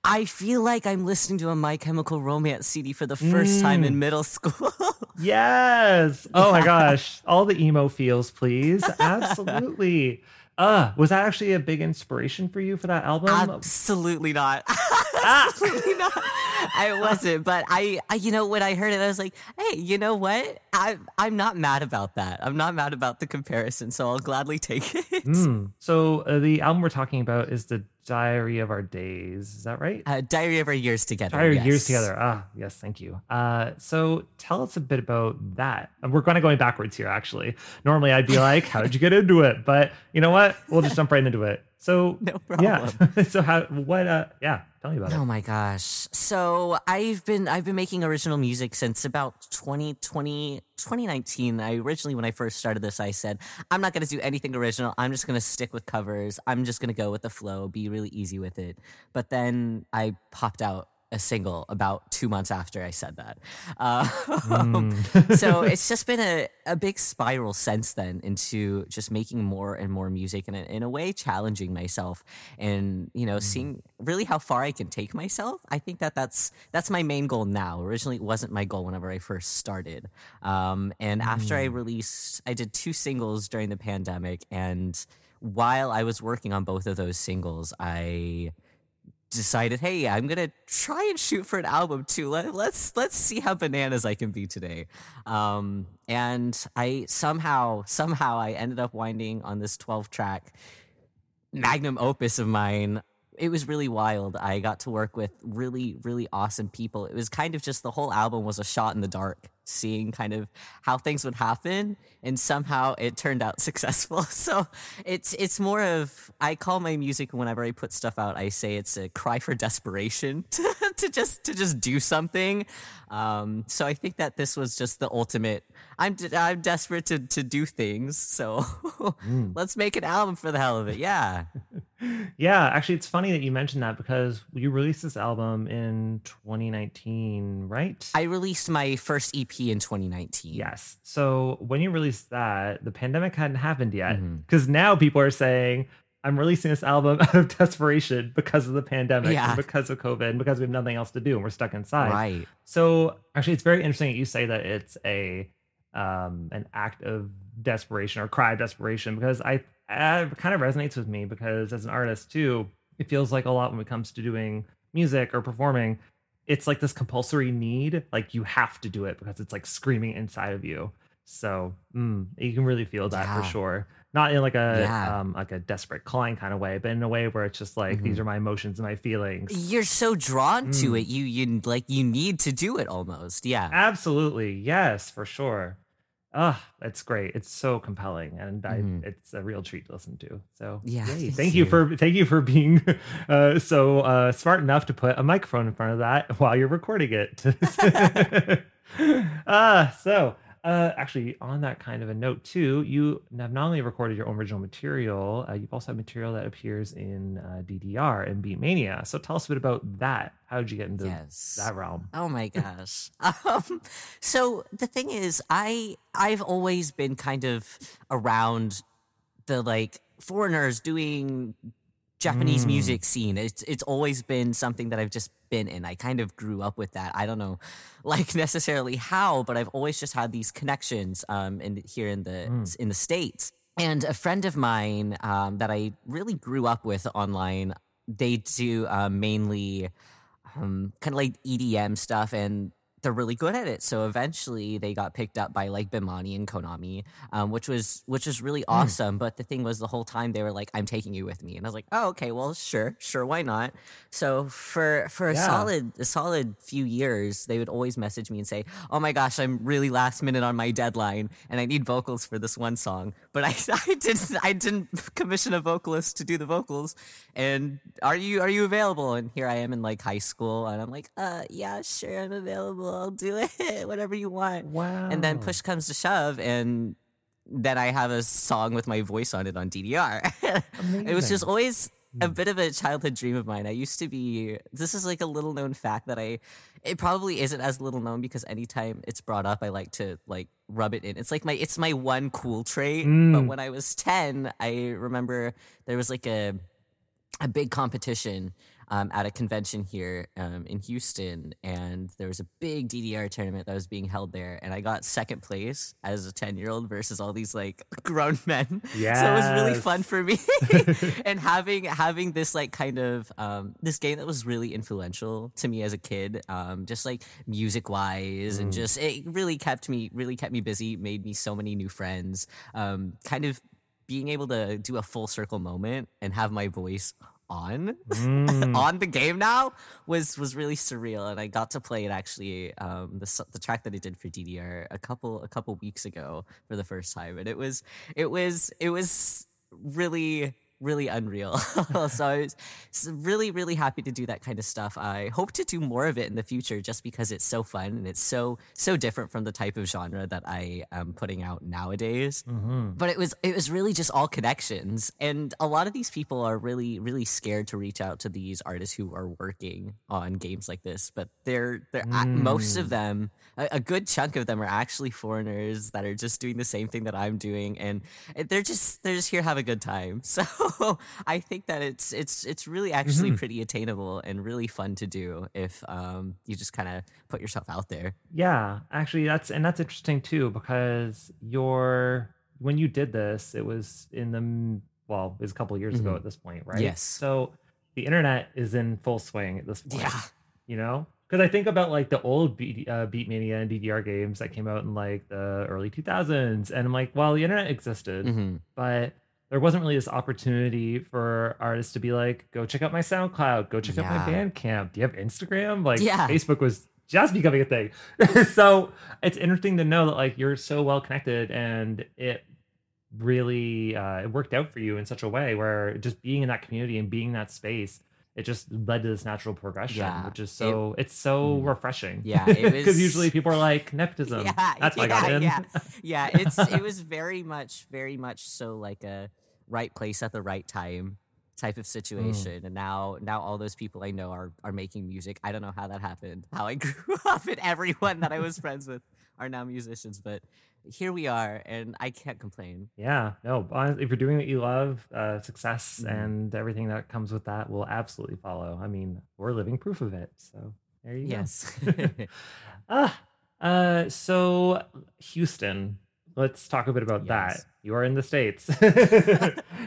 I feel like I'm listening to a My Chemical Romance CD for the first time in middle school. Yes. Oh my gosh. All the emo feels, please. Absolutely. Uh, was that actually a big inspiration for you for that album? Absolutely not. Absolutely not. I wasn't, but I, I, you know, when I heard it, I was like, "Hey, you know what? I, I'm not mad about that. I'm not mad about the comparison, so I'll gladly take it." Hmm. So uh, the album we're talking about is the Diary of Our Days. Is that right? Uh, Diary of Our Years Together. Diary of Years. Together. Ah, yes, thank you. Uh, so tell us a bit about that. And we're kind of going backwards here, actually. Normally, I'd be like, "How did you get into it?" But you know what? We'll just jump right into it. So No Yeah. so how? What? Uh, yeah. Tell me about Oh it. my gosh. So I've been I've been making original music since about 2020 2019. I originally when I first started this I said, I'm not going to do anything original. I'm just going to stick with covers. I'm just going to go with the flow, be really easy with it. But then I popped out a single about two months after I said that. Uh, so it's just been a, a big spiral since then into just making more and more music and in a way challenging myself and you know seeing really how far I can take myself. I think that that's that's my main goal now. Originally, it wasn't my goal whenever I first started. Um, and after I released, I did two singles during the pandemic, and while I was working on both of those singles, I decided, hey, I'm gonna try and shoot for an album too. Let, let's let's see how bananas I can be today. Um, and I somehow somehow I ended up winding on this 12 track magnum opus of mine. It was really wild. I got to work with really, really awesome people. It was kind of just the whole album was a shot in the dark, seeing kind of how things would happen, and somehow it turned out successful. So it's it's more of I call my music whenever I put stuff out. I say it's a cry for desperation to, to just to just do something. Um, so I think that this was just the ultimate. I'm d- I'm desperate to to do things. So let's make an album for the hell of it. Yeah. Yeah, actually, it's funny that you mentioned that because you released this album in 2019, right? I released my first EP in 2019. Yes. So when you released that, the pandemic hadn't happened yet. Mhm. Because now people are saying, I'm releasing this album out of desperation because of the pandemic, Yeah. because of COVID, and because we have nothing else to do and we're stuck inside. Right. So actually, it's very interesting that you say that it's a um, an act of desperation or cry of desperation because I, I it kind of resonates with me because as an artist too, it feels like a lot when it comes to doing music or performing, it's like this compulsory need, like you have to do it because it's like screaming inside of you. So mm, you can really feel that Yeah. for sure. Not in like a Yeah. um, like a desperate clawing kind of way, but in a way where it's just like these are my emotions and my feelings. You're so drawn to Mm. it. You you like you need to do it almost. Yeah. Absolutely. Yes, for sure. Ah, it's great. It's so compelling and I, Mhm. it's a real treat to listen to. So Yeah, thank Thank you. you. for thank you for being uh, so uh, smart enough to put a microphone in front of that while you're recording it. Ah, so Uh, actually, on that kind of a note too, you have not only recorded your own original material, uh, you've also had material that appears in uh, DDR and Beatmania. So tell us a bit about that. How did you get into Yes. that realm? Oh my gosh. Um, so the thing is, I I've always been kind of around the like foreigners doing Japanese Mm. music scene. It's it's always been something that I've just been in. I kind of grew up with that. I don't know, like necessarily how, but I've always just had these connections um in here in the Mm. in the states. And a friend of mine um, that I really grew up with online, they do uh, mainly um, kind of like EDM stuff, and they're really good at it. So eventually, they got picked up by like Bemani and Konami, um, which was which was really awesome. But the thing was, the whole time they were like, "I'm taking you with me," and I was like, "Oh, okay, well, sure, sure, why not?" So for for a Yeah. solid a solid few years, they would always message me and say, "Oh my gosh, I'm really last minute on my deadline, and I need vocals for this one song." But I I didn't I didn't commission a vocalist to do the vocals, and are you are you available? And here I am in like high school, and I'm like, uh, yeah, sure, I'm available. I'll do it, whatever you want. Wow. And then push comes to shove, and then I have a song with my voice on it on DDR. it was just always a Hmm. bit of a childhood dream of mine. I used to be. This is like a little known fact that I. It probably isn't as little known because anytime it's brought up, I like to like rub it in. It's like my. It's my one cool trait. But Mm. when I was ten, I remember there was like a a big competition um, at a convention here um, in Houston, and there was a big DDR tournament that was being held there, and I got second place as a ten year old versus all these like grown men. Yeah, So it was really fun for me, and having having this like kind of um, this game that was really influential to me as a kid, um, just like music wise, and Mm. just it really kept me really kept me busy, made me so many new friends, um, kind of being able to do a full circle moment and have my voice on Mm. on the game now was was really surreal and i got to play it actually um the, the track that i did for ddr a couple a couple weeks ago for the first time and it was it was it was really really unreal. So i was really really happy to do that kind of stuff. I hope to do more of it in the future just because it's so fun and it's so so different from the type of genre that i am putting out nowadays. Mhm. but it was it was really just all connections. And a lot of these people are really really scared to reach out to these artists who are working on games like this but they're they're a most of Mm. them a, a good chunk of them are actually foreigners that are just doing the same thing that I'm doing. And they're just they're just here have a good time. So I think that it's it's it's really actually Mhm. pretty attainable and really fun to do if um you just kind of put yourself out there Yeah, actually, that's and that's interesting too because your when you did this, it was in the well, it was a couple of years ago Mhm. at this point, right? Yes. So the internet is in full swing at this point. yeah You know, because I think about like the old Beat, uh, Beatmania and DDR games that came out in like the early 2000s, and I'm like, well, the internet existed, hmm but there wasn't really this opportunity for artists to be like, go check out my SoundCloud, go check out my Bandcamp. Do you have Instagram? Like, Yeah. Facebook was just becoming a thing. so it's interesting to know that like you're so well connected and it really uh, it worked out for you in such a way where just being in that community and being in that space it just led to this natural progression Yeah, which is it- so it's so Mhm. refreshing. Yeah, because usually people are like nepotism. Yeah, that's why i got yeah, in yeah. yeah it's it was very much very much so like a right place at the right time type of situation. And now now all those people i know are are making music. I don't know how that happened. How i grew up and everyone that i was friends with are now musicians. But here we are and i can't complain Yeah, no. hon- If you're doing what you love, uh, success Mhm. and everything that comes with that will absolutely follow. I mean, we're living proof of it. So there you yes go. ah, uh, so Houston. Let's talk a bit about that. You are in the states.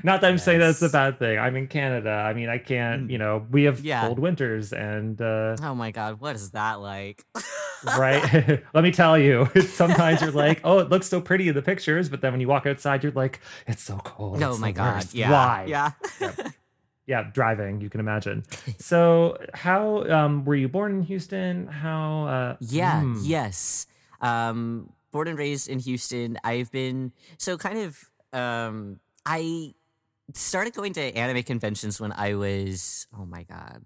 Not that I'm saying that's a bad thing. I'm in Canada. I mean, I can't. Mm. You know, we have Yeah. cold winters, and uh, oh my god what is that like right. Let me tell you, sometimes you're like, oh, it looks so pretty in the pictures, but then when you walk outside, you're like, it's so cold. oh it's my god worst. yeah Why? yeah yeah, driving. You can imagine. So, how um, were you born in Houston? How? Uh, Yeah, hmm, yes. Um, born and raised in Houston. I've been so kind of. Um, I started going to anime conventions when I was. Oh my god,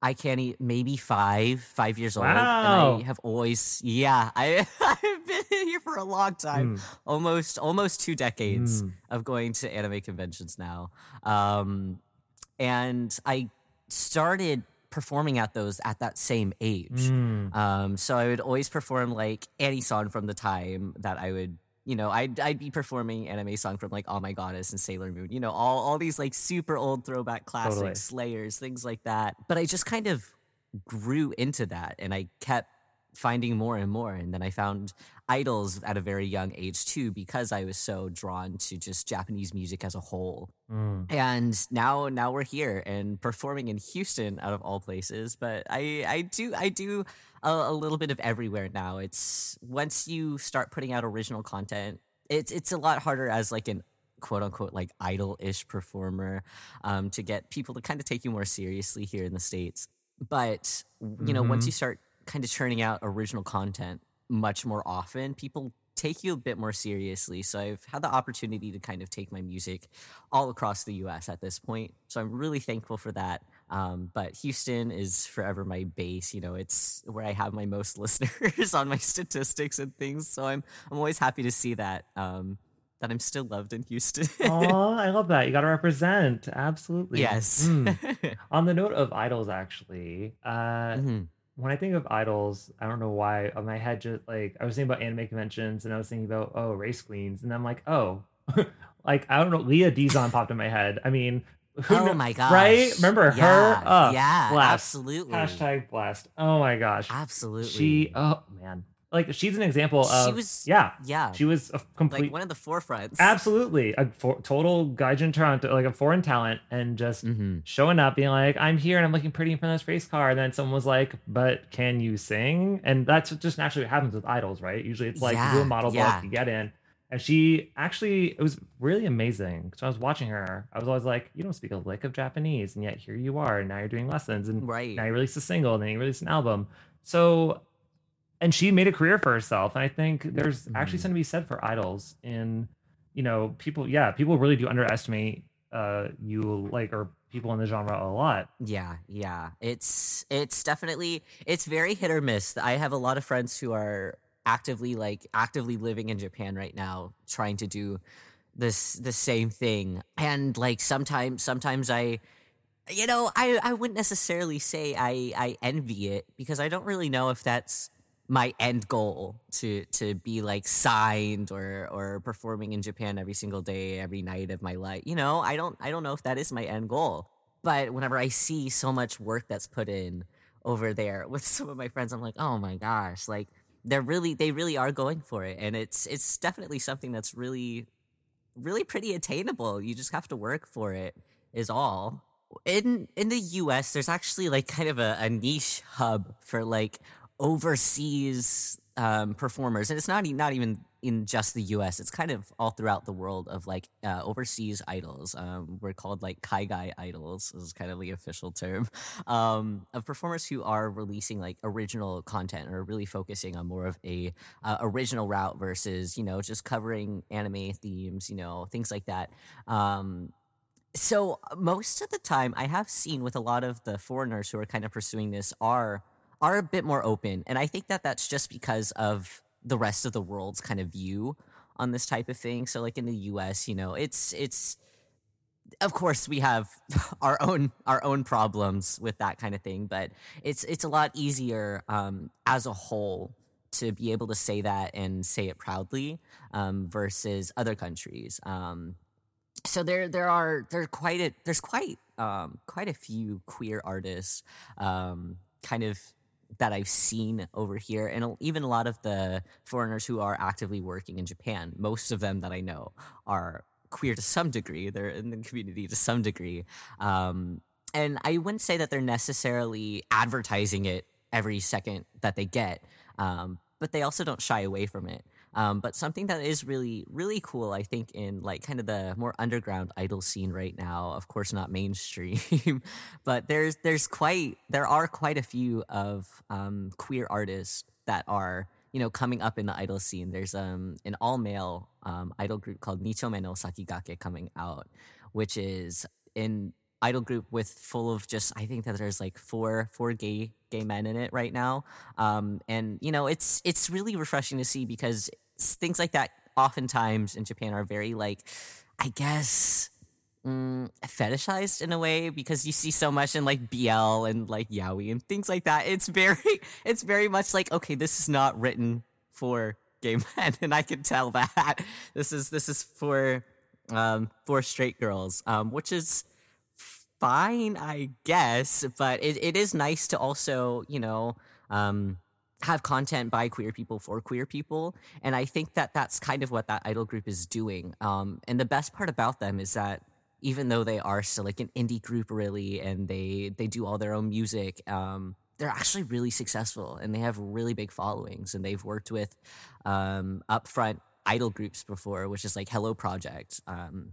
I can't eat maybe five, five years old. Wow. And I have always, yeah, I, I've been here for a long time, Mm. almost, almost two decades Mm. of going to anime conventions now. Um, and I started performing at those at that same age. Mm. Um, so I would always perform like any song from the time that I would, you know, I'd I'd be performing anime song from like Oh My Goddess and Sailor Moon, you know, all all these like super old throwback classics, Totally. Slayers, things like that. But I just kind of grew into that, and I kept finding more and more, and then I found idols at a very young age too, because I was so drawn to just Japanese music as a whole Mm. and now now we're here and performing in Houston out of all places but I I do I do a, a little bit of everywhere now it's once you start putting out original content it's it's a lot harder as like an quote unquote like idol-ish performer um, to get people to kind of take you more seriously here in the states but you know once Mhm. you start kind of churning out original content much more often people take you a bit more seriously so i've had the opportunity to kind of take my music all across the us at this point so i'm really thankful for that um, but houston is forever my base you know it's where i have my most listeners on my statistics and things so i'm i'm always happy to see that um, that i'm still loved in houston Oh, I love that. You got to represent. Absolutely. yes Mm. On the note of idols, actually, uh, Mhm. When I think of idols, I don't know why, on my head just like I was thinking about anime conventions and I was thinking about oh race queens, and I'm like oh, like I don't know, Leah Dizon popped in my head. I mean, who oh kno- my gosh right? Remember her? yeah, Uh, yeah blast. absolutely Hashtag blast. Oh my gosh, absolutely she. Oh man, like she's an example She of was- yeah, yeah she was a complete like one of the forefronts Absolutely, a for, total Gaijin Tarento, like a foreign talent, and just hmm showing up, being like, "I'm here and I'm looking pretty in front of this race car." And then someone was like, "But can you sing?" And that's just naturally what happens with idols, right? Usually, it's like you do Yeah, a model yeah. book, you get in. And she actually, it was really amazing. So I was watching her. I was always like, "You don't speak a lick of Japanese, and yet here you are, and now you're doing lessons, and right now you release a single, and then you release an album." So, and she made a career for herself. And I think there's actually Mhm. something to be said for idols. In you know, people, yeah, people really do underestimate uh you like or people in the genre a lot. Yeah, yeah. It's it's definitely it's very hit or miss. I have a lot of friends who are actively like actively living in Japan right now trying to do this the same thing. And like sometimes sometimes I you know, I I wouldn't necessarily say I I envy it because I don't really know if that's my end goal to to be like signed or or performing in Japan every single day every night of my life. You know, I don't I don't know if that is my end goal. But whenever I see so much work that's put in over there with some of my friends, I'm like, "Oh my gosh, like they're really they really are going for it." And it's it's definitely something that's really really pretty attainable. You just have to work for it is all. In in the US, there's actually like kind of a, a niche hub for like overseas um, performers, and it's not not even in just the U.S. It's kind of all throughout the world of like uh, overseas idols. Um, we're called like kaigai idols. Is kind of the official term um, of performers who are releasing like original content or really focusing on more of a uh, original route versus you know just covering anime themes, you know things like that. Um, so most of the time, I have seen with a lot of the foreigners who are kind of pursuing this are are a bit more open, and I think that that's just because of the rest of the world's kind of view on this type of thing. So, like in the U.S., you know, it's it's of course we have our own our own problems with that kind of thing, but it's it's a lot easier um, as a whole to be able to say that and say it proudly um, versus other countries. Um, so there there are there quite a there's quite um quite a few queer artists um kind of that I've seen over here and even a lot of the foreigners who are actively working in Japan most of them that I know are queer to some degree they're in the community to some degree um and I wouldn't say that they're necessarily advertising it every second that they get um but they also don't shy away from it um, but something that is really, really cool, I think, in like kind of the more underground idol scene right now. Of course, not mainstream, but there's there's quite there are quite a few of um, queer artists that are you know coming up in the idol scene. There's um an all male um, idol group called Nichome no Sakigake coming out, which is in idol group with full of just I think that there's like four four gay gay men in it right now. Um, and you know, it's it's really refreshing to see because things like that oftentimes in Japan are very like I guess mm, fetishized in a way because you see so much in like BL and like yaoi and things like that. It's very it's very much like okay, this is not written for gay men, and I can tell that this is this is for um for straight girls, um, which is fine, I guess, but it, it is nice to also, you know, um, have content by queer people for queer people. And I think that that's kind of what that idol group is doing. Um, and the best part about them is that even though they are still like an indie group, really, and they they do all their own music, um, they're actually really successful and they have really big followings. And they've worked with um, upfront idol groups before, which is like Hello Project. Um,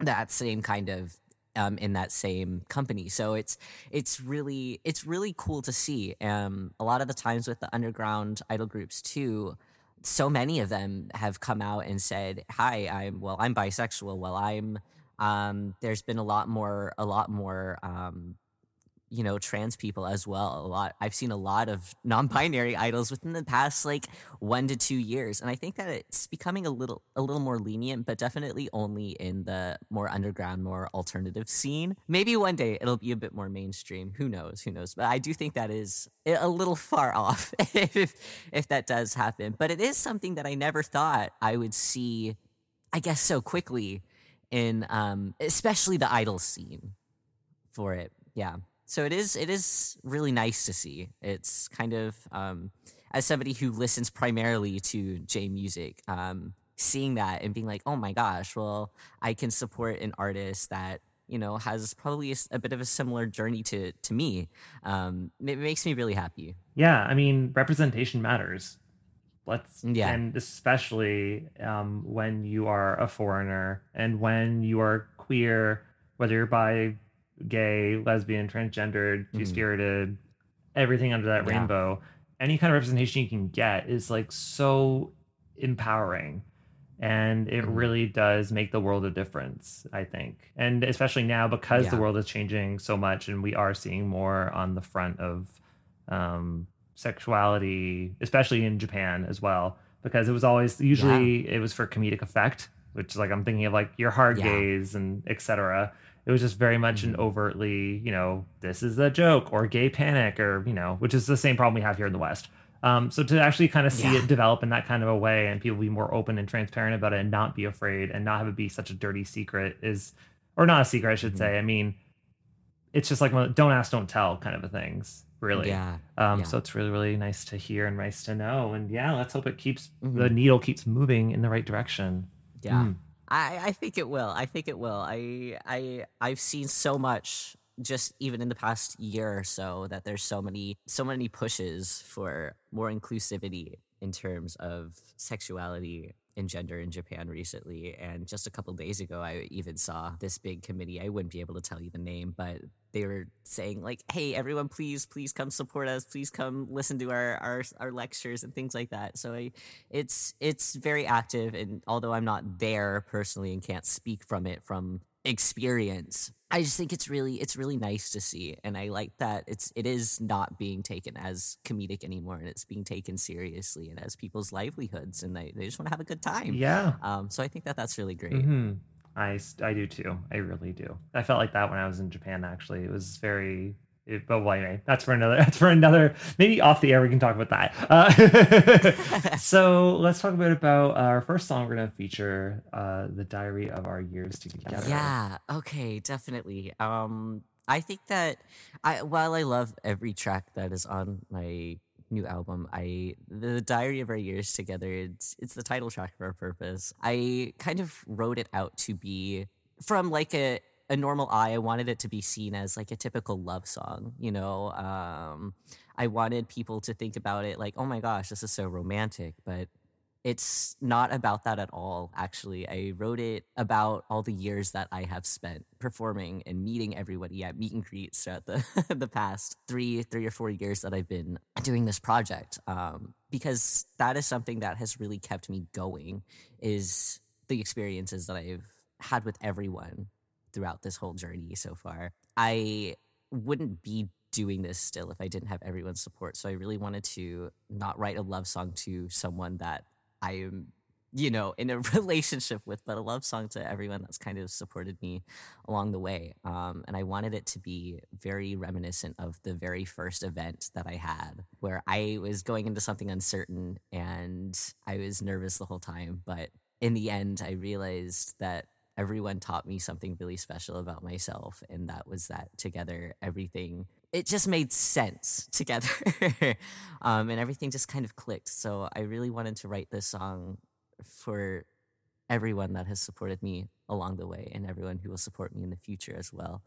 that same kind of um, in that same company. So it's it's really it's really cool to see. Um, a lot of the times with the underground idol groups too, so many of them have come out and said, "Hi, I'm well, I'm bisexual. Well, I'm." Um, there's been a lot more a lot more um, you know trans people as well a lot. I've seen a lot of non-binary idols within the past like one to two years and i think that it's becoming a little a little more lenient but definitely only in the more underground more alternative scene. Maybe one day it'll be a bit more mainstream. Who knows? Who knows? But i do think that is a little far off if if that does happen. But it is something that i never thought i would see i guess so quickly in um especially the idol scene for it. Yeah so it is it is really nice to see it's kind of um as somebody who listens primarily to j music um seeing that and being like oh my gosh well i can support an artist that you know has probably a bit of a similar journey to to me um it makes me really happy Yeah, I mean, representation matters. Let's Yeah. and especially um, when you are a foreigner and when you are queer, whether you're bi, gay, lesbian, transgendered, Mhm. two spirited, everything under that Yeah. rainbow. Any kind of representation you can get is like so empowering. And it Mhm. really does make the world a difference, I think. And especially now because the world is changing so much and we are seeing more on the front of um, sexuality, especially in Japan as well, because it was always usually it was for comedic effect, which is like I'm thinking of like your hard Yeah. gaze and etc. It was just very much an Mhm. overtly, you know, this is a joke or gay panic or you know, which is the same problem we have here in the West. Um, so to actually kind of see Yeah. it develop in that kind of a way and people be more open and transparent about it and not be afraid and not have it be such a dirty secret is, or not a secret, I should Mhm. say. I mean, it's just like the don't ask, don't tell kind of a things, really. yeah Um, Yeah. So it's really, really nice to hear and nice to know. And yeah, let's hope it keeps the Mhm. needle keeps moving in the right direction. yeah Mm. I, I think it will. I think it will. I I I've seen so much just even in the past year or so that there's so many so many pushes for more inclusivity in terms of sexuality and gender in Japan recently. And just a couple days ago I even saw this big committee. I wouldn't be able to tell you the name, but they were saying like, "Hey, everyone, please, please come support us. Please come listen to our our, our lectures and things like that." So I, it's it's very active, and although I'm not there personally and can't speak from it from experience, I just think it's really it's really nice to see, and I like that it's it is not being taken as comedic anymore, and it's being taken seriously and as people's livelihoods, and they, they just want to have a good time. Yeah. Um. So I think that that's really great. hmm I I do too. I really do. I felt like that when I was in Japan, actually. It was very. It, but well, anyway, that's for another. That's for another. Maybe off the air we can talk about that. Uh, so let's talk a bit about our first song. We're gonna feature uh, the diary of our years together. Yeah. Okay. Definitely. Um, I think that I while I love every track that is on my new album, I the Diary of Our Years Together. It's it's the title track for our purpose. I kind of wrote it out to be from like a a normal eye. I wanted it to be seen as like a typical love song. You know. Um, I wanted people to think about it like, oh my gosh, this is so romantic, but it's not about that at all actually i wrote it about all the years that i have spent performing and meeting everybody at meet and greets throughout the the past three three or four years that i've been doing this project um, because that is something that has really kept me going is the experiences that i've had with everyone throughout this whole journey so far. I wouldn't be doing this still if I didn't have everyone's support. So I really wanted to not write a love song to someone that I am, you know, in a relationship with, but a love song to everyone that's kind of supported me along the way. Um, and I wanted it to be very reminiscent of the very first event that I had, where I was going into something uncertain and I was nervous the whole time. But in the end, I realized that everyone taught me something really special about myself. And that was that together, everything, it just made sense together. um, and everything just kind of clicked. So I really wanted to write this song for everyone that has supported me along the way and everyone who will support me in the future as well.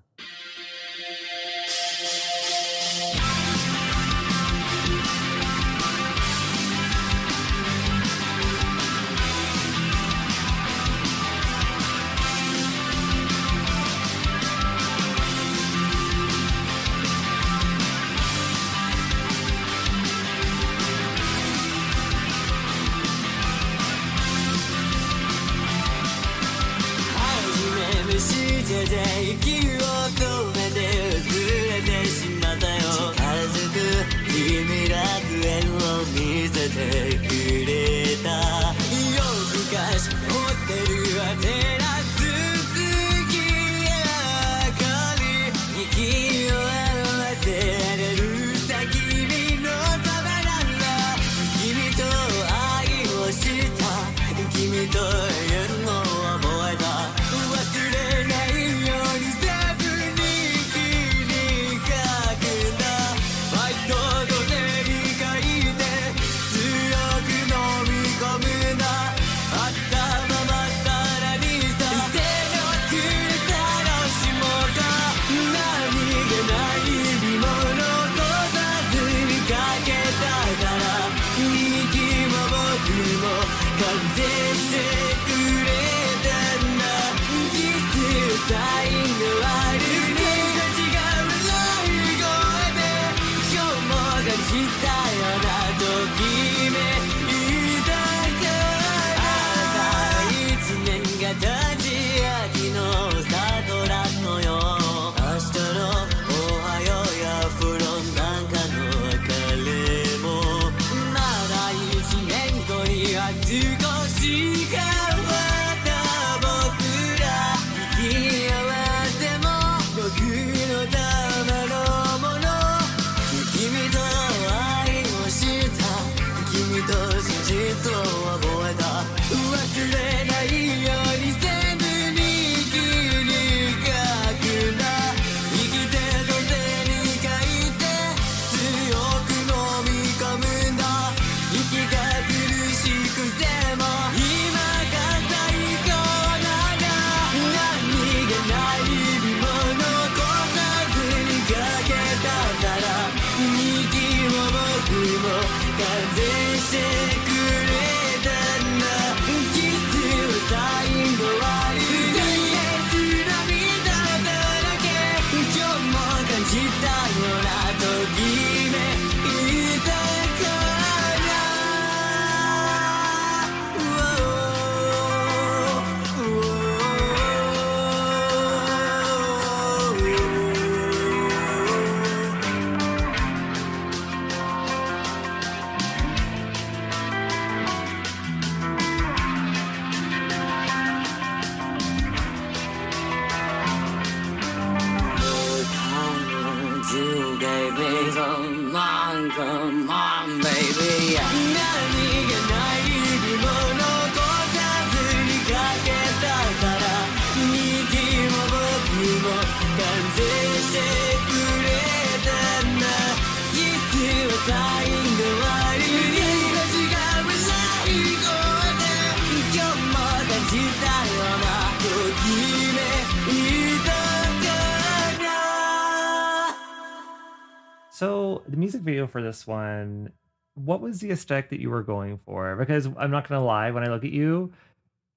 Music video for this one, what was the aesthetic that you were going for? Because I'm not gonna lie, when I look at you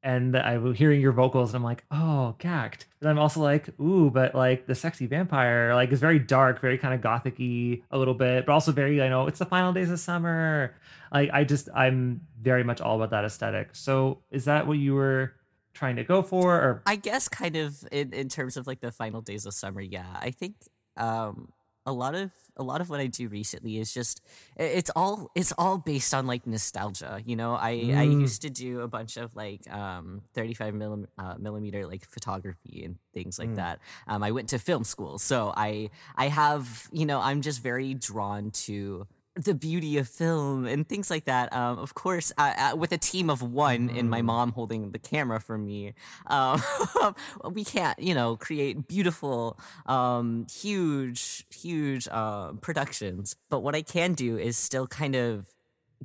and I'm hearing your vocals, and I'm like, oh, Gackt. And I'm also like, ooh, but like the sexy vampire, like is very dark, very kind of gothic-y a little bit, but also very, I know it's the final days of summer. Like I just I'm very much all about that aesthetic. So is that what you were trying to go for or I guess kind of in, in terms of like the final days of summer, yeah. I think um a lot of a lot of what I do recently is just it's all it's all based on like nostalgia. You know, I I Mm. used to do a bunch of like um 35 millim, uh, millimeter like photography and things like Mm. that. Um, I went to film school, so I I have you know I'm just very drawn to the beauty of film and things like that. Um, of course, uh, uh, with a team of one and my Mm. mom holding the camera for me, um, we can't, you know, create beautiful, um, huge, huge uh, productions. But what I can do is still kind of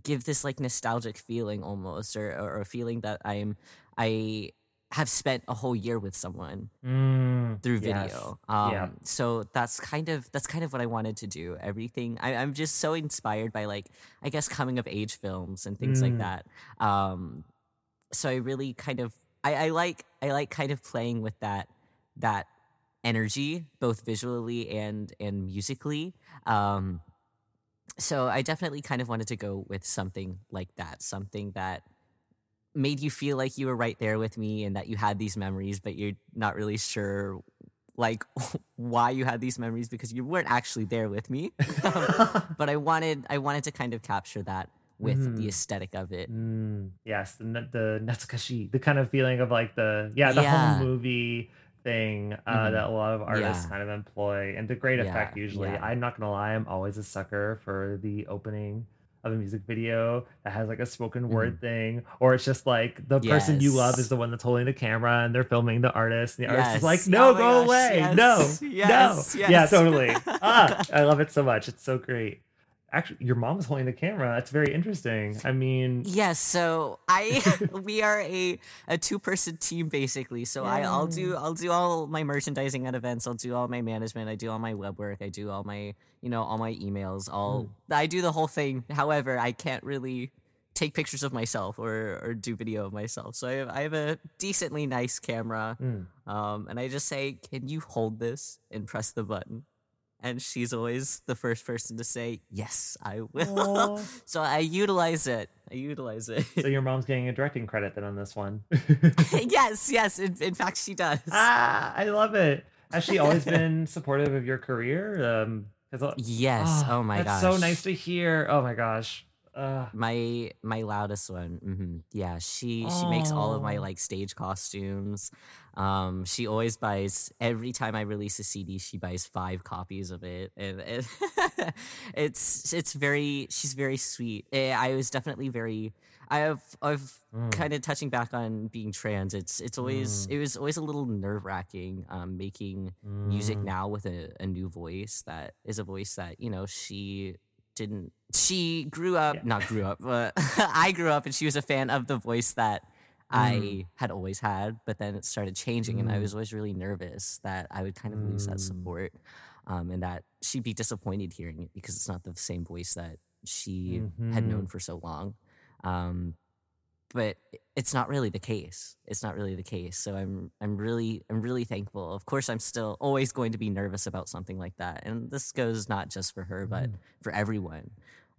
give this like nostalgic feeling almost, or, or a feeling that I'm, I have spent a whole year with someone Mm, through yes. video. Um, Yeah. So that's kind of that's kind of what I wanted to do. Everything I, I'm just so inspired by like I guess coming of age films and things like Mm. that. Um, so I really kind of I, I like I like kind of playing with that that energy both visually and and musically. Um, so I definitely kind of wanted to go with something like that, something that made you feel like you were right there with me and that you had these memories, but you're not really sure like why you had these memories because you weren't actually there with me. Um, but I wanted I wanted to kind of capture that with the Mhm. aesthetic of it. Mm, yes, the the natsukashii, the kind of feeling of like the yeah the Yeah. home movie thing uh, Mhm. that a lot of artists Yeah. kind of employ, and to great effect Yeah, usually. yeah. I'm not gonna lie, I'm always a sucker for the opening of a music video that has like a spoken word thing, or it's just like the person you love Mm-hmm. Is the one that's holding the camera and they're filming the artist, and the artist is like, "No, Oh go gosh, away, yes, no, yes, no, yeah, totally." ah, I love it so much. It's so great. Actually, your mom is holding the camera. That's very interesting. I mean, Yes, so I we are a a two person team basically. So I I'll do I'll do all my merchandising at events. I'll do all my management. I do all my web work. I do all my you know all my emails. All I do the whole thing. However, I can't really take pictures of myself or or do video of myself. So I have, I have a decently nice camera. Mm. Um, and I just say, "Can you hold this and press the button?" And she's always the first person to say, "Yes, I will." So I utilize it. I utilize it. so your mom's getting a directing credit then on this one. yes, yes. In, in fact, she does. ah, I love it. Has she always been supportive of your career? Um, 'cause, uh, yes. ah, oh my that's gosh. so nice to hear. Oh my gosh. Uh, my my loudest one hmm yeah she she makes all of my Oh. like stage costumes um she always buys every time i release a cd she buys five copies of it and it, it's it's very she's very sweet Eh, i was definitely very i have i've Mm. kind of touching back on being trans it's it's always Mm. it was always a little nerve-wracking um making music mm, now with a, a new voice that is a voice that you know she didn't she grew up Yeah. not grew up but i grew up and she was a fan of the voice that i Mm. had always had but then it started changing and i Mm. was always really nervous that i would kind of lose that Mm. support um, and that she'd be disappointed hearing it because it's not the same voice that she had known Mhm. for so long um, but it's not really the case. It's not really the case. So I'm I'm really I'm really thankful. Of course, I'm still always going to be nervous about something like that, and this goes not just for her, but Mm. for everyone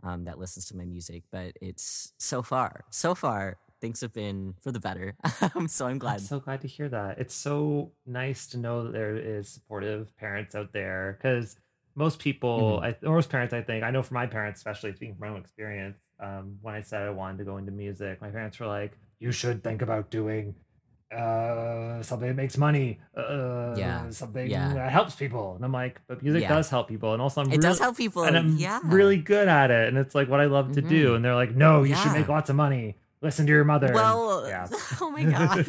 um, that listens to my music. But it's so far, so far, things have been for the better. so I'm glad. I'm so glad to hear that. It's so nice to know that there is supportive parents out there because most people, I, most parents, I think, I know from my parents, especially speaking from my own experience, um, when I said I wanted to go into music, my parents were like, "You should think about doing uh, something that makes money, uh, Yeah, something yeah. that helps people." And I'm like, "But music Yeah. does help people, and also I'm it does really- help people. and I'm yeah, really good at it, and it's like what I love to do." Mhm. And they're like, "No, you should make lots of money. Listen to your mother." And- Well, yeah. oh my gosh.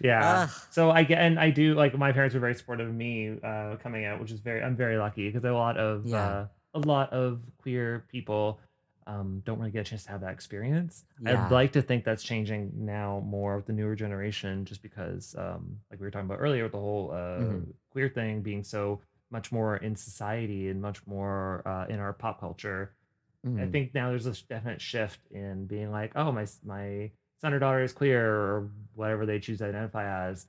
yeah. Ugh. So I get, and I do like my parents were very supportive of me uh, coming out, which is very, I'm very lucky because a lot of, Yeah. uh, a lot of queer people um, don't really get a chance to have that experience. Yeah. I'd like to think that's changing now more with the newer generation, just because, um, like we were talking about earlier, the whole uh, Mhm. queer thing being so much more in society and much more uh, in our pop culture. I Mhm. think now there's a definite shift in being like, oh, my my son or daughter is queer or whatever they choose to identify as.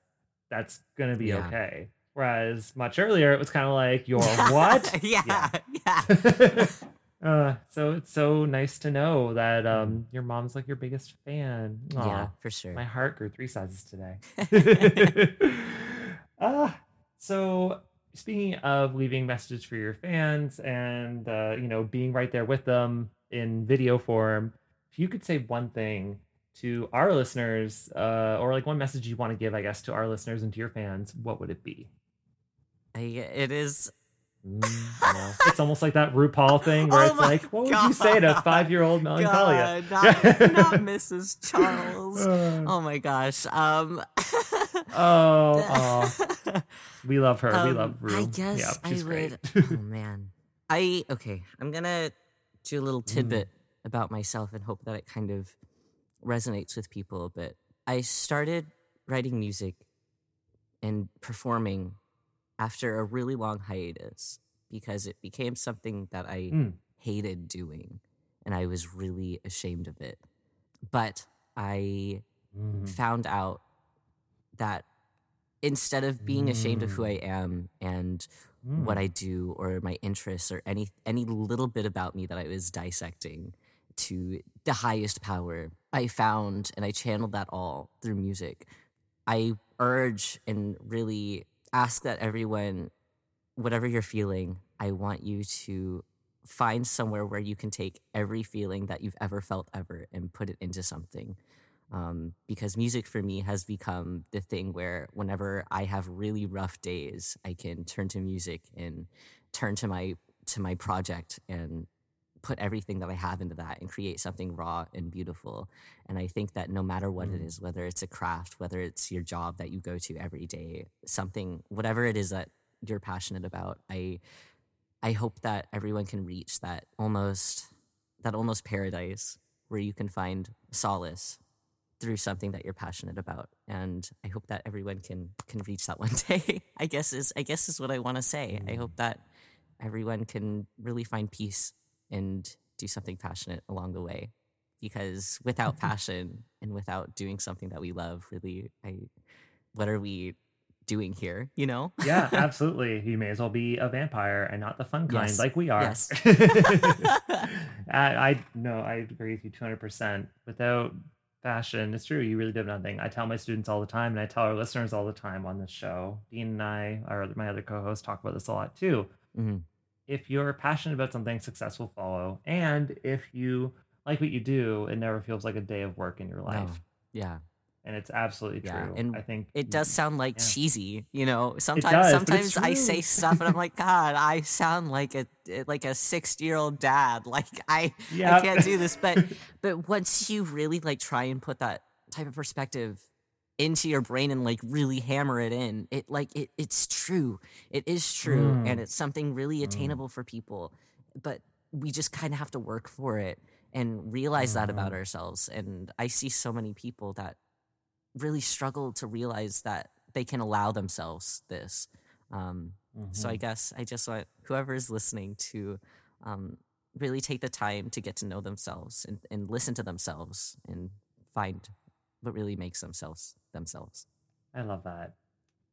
That's gonna be Yeah. okay. Whereas much earlier, it was kind of like, you're what? yeah, yeah. Uh, so it's so nice to know that um your mom's like your biggest fan. Yeah, for sure. My heart grew three sizes today. Ah, so speaking of leaving messages for your fans and uh, you know being right there with them in video form, if you could say one thing to our listeners, uh, or like one message you want to give, I guess, to our listeners and to your fans, what would it be? I, it is Mm, I it's almost like that RuPaul thing where Oh it's like, what would you say to God. five-year-old Melancholia? God, not, not Mrs. Charles. Uh, Oh my gosh. Um oh, oh, we love her. we Um, love Ru. I guess yeah, I she's would. great. oh man. I okay. I'm gonna do a little Mm. tidbit about myself and hope that it kind of resonates with people. But I started writing music and performing after a really long hiatus because it became something that I Mm. hated doing and I was really ashamed of it. But I Mm. found out that instead of being ashamed of who I Mm. am and Mm. what I do or my interests or any any little bit about me that I was dissecting to the highest power, I found and I channeled that all through music. I urge and really ask that everyone, whatever you're feeling, I want you to find somewhere where you can take every feeling that you've ever felt ever and put it into something. Um, because music for me has become the thing where whenever I have really rough days, I can turn to music and turn to my to my project and put everything that I have into that and create something raw and beautiful. And I think that no matter what it Mm. is, whether it's a craft, whether it's your job that you go to every day, something, whatever it is that you're passionate about, I I hope that everyone can reach that almost that almost paradise where you can find solace through something that you're passionate about and i hope that everyone can can reach that one day i guess is i guess is what i want to say i hope that everyone can really find peace and do something passionate along the way because without passion and without doing something that we love really i what are we doing here you know yeah, absolutely. You may as well be a vampire and not the fun kind, Yes. like we are. Yes. I, I no, I agree with you two hundred percent. Without passion it's true. You really do have nothing. I tell my students all the time, and I tell our listeners all the time on this show. Dean and I, our my other co-hosts, talk about this a lot too. Mhm. If you're passionate about something, success will follow. And if you like what you do, it never feels like a day of work in your life. No. yeah And it's absolutely Yeah, true. and I think it does sound like yeah. cheesy, you know. Sometimes, does, sometimes I say stuff and I'm like, God, I sound like a like a sixty year old dad. Like I, Yeah. I can't do this. But but once you really like try and put that type of perspective into your brain and like really hammer it in, it like it it's true. It is true, and Mm. it's something really attainable for people. But we just kind of have to work for it and realize that about Mhm. ourselves. And I see so many people that really struggle to realize that they can allow themselves this. Um, So I Mhm. guess I just want whoever is listening to um, really take the time to get to know themselves and, and listen to themselves and find what really makes themselves themselves. I love that.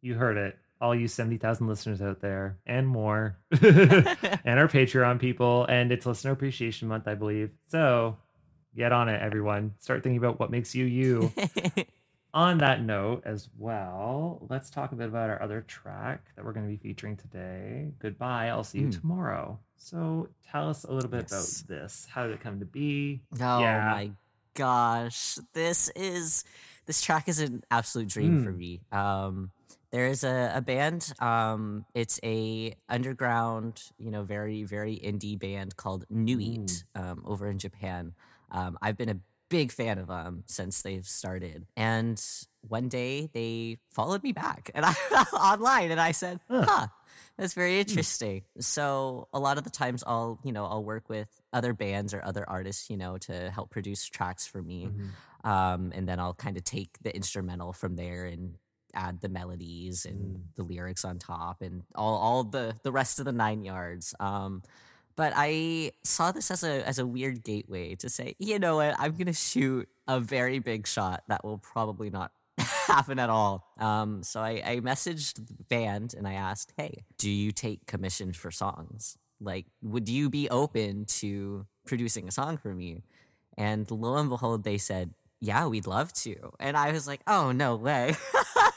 You heard it. All you 70,000 listeners out there and more. and our Patreon people. And it's Listener Appreciation Month, I believe. So get on it, everyone. Start thinking about what makes you you. on that note, as well, let's talk a bit about our other track that we're going to be featuring today. Goodbye. I'll see you Mm. tomorrow. So tell us a little bit Yes. about this. How did it come to be? Oh Yeah. my gosh. This is this track is an absolute dream for Mm. me. Um there is a, a band. Um it's a underground, you know, very, very indie band called New Eat um, over in Japan. Um, I've been a big fan of them since they've started. And one day they followed me back and I online and I said, Huh. huh, that's very interesting. So a lot of the times I'll, you know, I'll work with other bands or other artists, you know, to help produce tracks for me. Mhm. Um, and then I'll kind of take the instrumental from there and add the melodies and Mm. the lyrics on top and all, all the, the rest of the nine yards. Um, but I saw this as a as a weird gateway to say, you know what, I'm gonna shoot a very big shot that will probably not happen at all. Um, so I, I messaged the band and I asked, hey, do you take commissions for songs? like, would you be open to producing a song for me? And lo and behold, they said, yeah, we'd love to. And I was like, oh, no way.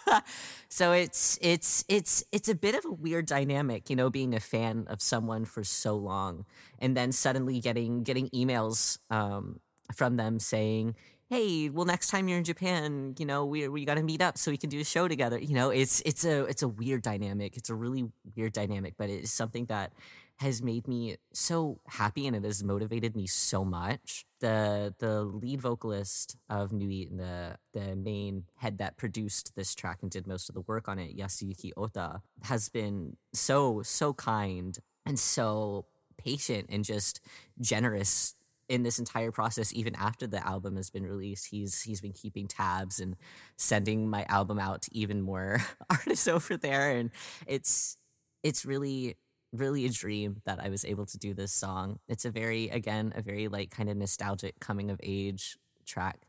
so it's it's it's it's a bit of a weird dynamic, you know, being a fan of someone for so long and then suddenly getting getting emails um, from them saying, "Hey, well, next time you're in Japan, you know, we we got to meet up so we can do a show together." You know, it's it's a it's a weird dynamic. It's a really weird dynamic, but it's something that has made me so happy and it has motivated me so much. The the lead vocalist of Nui and the the main head that produced this track and did most of the work on it, Yasuyuki Ota, has been so so kind and so patient and just generous in this entire process even after the album has been released he's he's been keeping tabs and sending my album out to even more artists over there and it's it's really really a dream that I was able to do this song. It's a very, again, a very like kind of nostalgic coming of age track.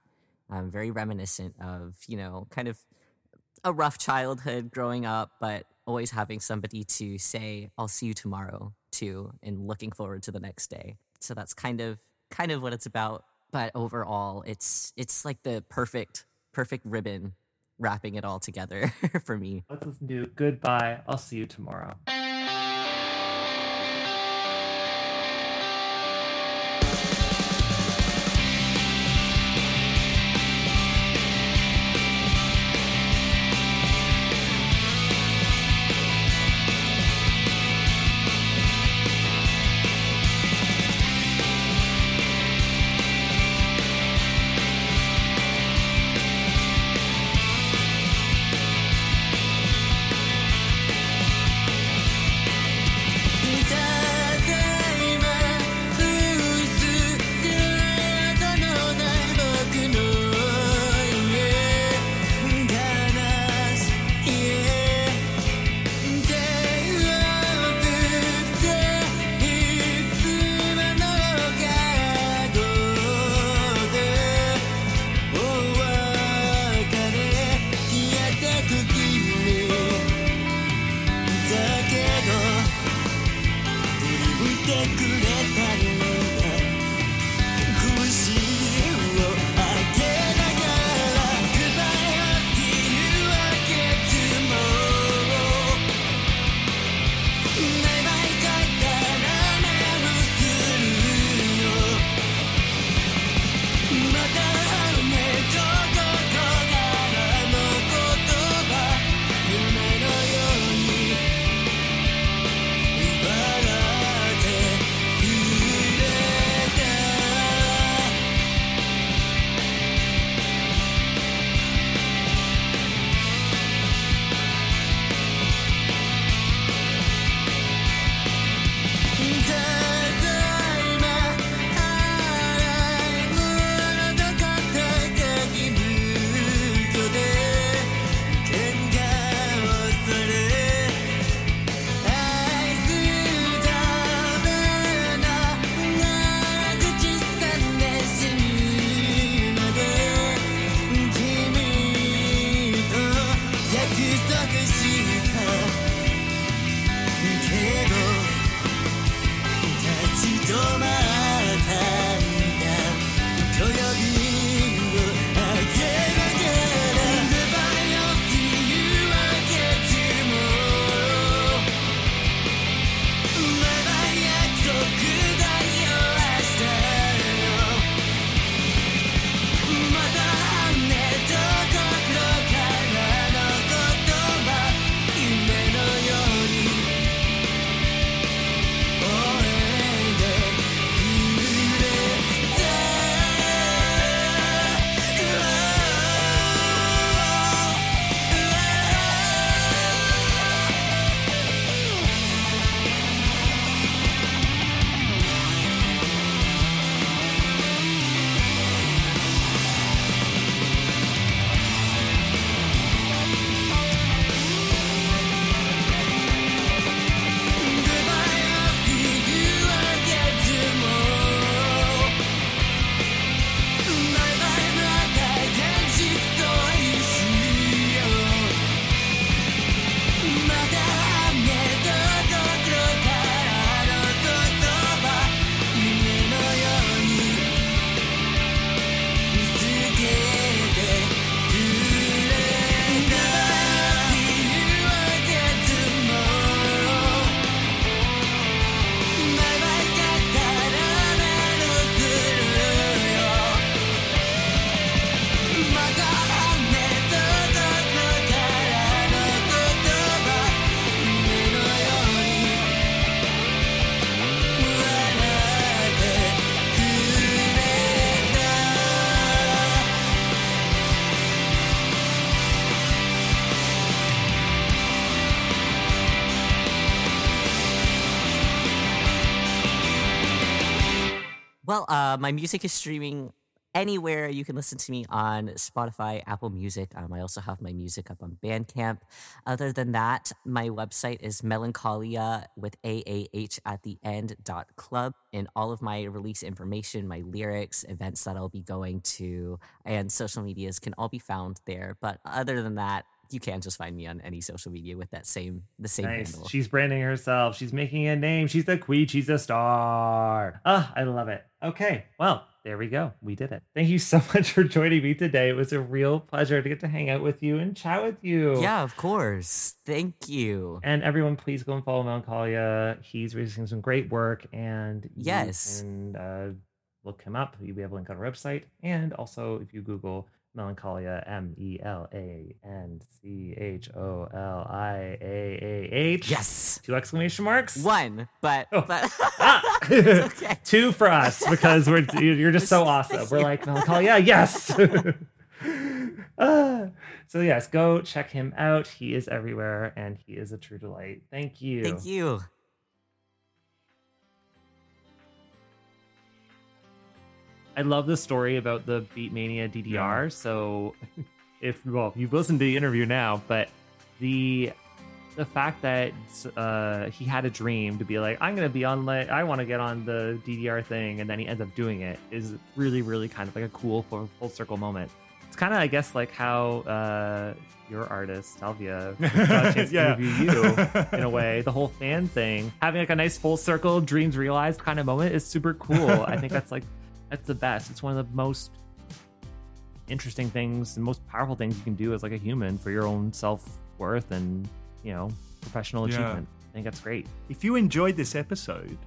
Um, very reminiscent of, you know, kind of a rough childhood growing up, but always having somebody to say, I'll see you tomorrow too, and looking forward to the next day. So that's kind of kind of what it's about. But overall, it's it's like the perfect, perfect ribbon wrapping it all together for me. Let's listen to Goodbye. I'll see you tomorrow. Uh, my music is streaming anywhere you can listen to me on Spotify, Apple Music. Um, I also have my music up on Bandcamp. Other than that, my website is melancholia with AAH at the end dot club. And all of my release information, my lyrics, events that I'll be going to, and social medias can all be found there. But other than that, you can just find me on any social media with that same the same Nice. handle. She's branding herself. She's making a name. She's the queen. She's a star. Ah, I love it. Okay. Well, there we go. We did it. Thank you so much for joining me today. It was a real pleasure to get to hang out with you and chat with you. Yeah, of course. Thank you. And everyone, please go and follow Melancholia. He's releasing some great work, and Yes. and uh, look him up. We have a link on our website, and also if you Google Melancholia, M E L A N C H O L I A A H. Yes. Two exclamation marks. One, but Oh. but Ah! Okay. Two for us because we're you're just so awesome. We're like Melancholia, yes. Ah. so yes, go check him out. He is everywhere, and he is a true delight. Thank you. Thank you. I love the story about the Beatmania DDR. So, if well, you've listened to the interview now, but the the fact that uh, he had a dream to be like, I'm gonna be on like I want to get on the DDR thing, and then he ends up doing it is really, really kind of like a cool full, full circle moment. It's kind of, I guess, like how uh, your artist Salvia to Yeah. interview you in a way. The whole fan thing, having like a nice full circle dreams realized kind of moment is super cool. I think that's like that's the best. It's one of the most interesting things and most powerful things you can do as like a human for your own self worth and you know professional Yeah. achievement. I think that's great. If you enjoyed this episode,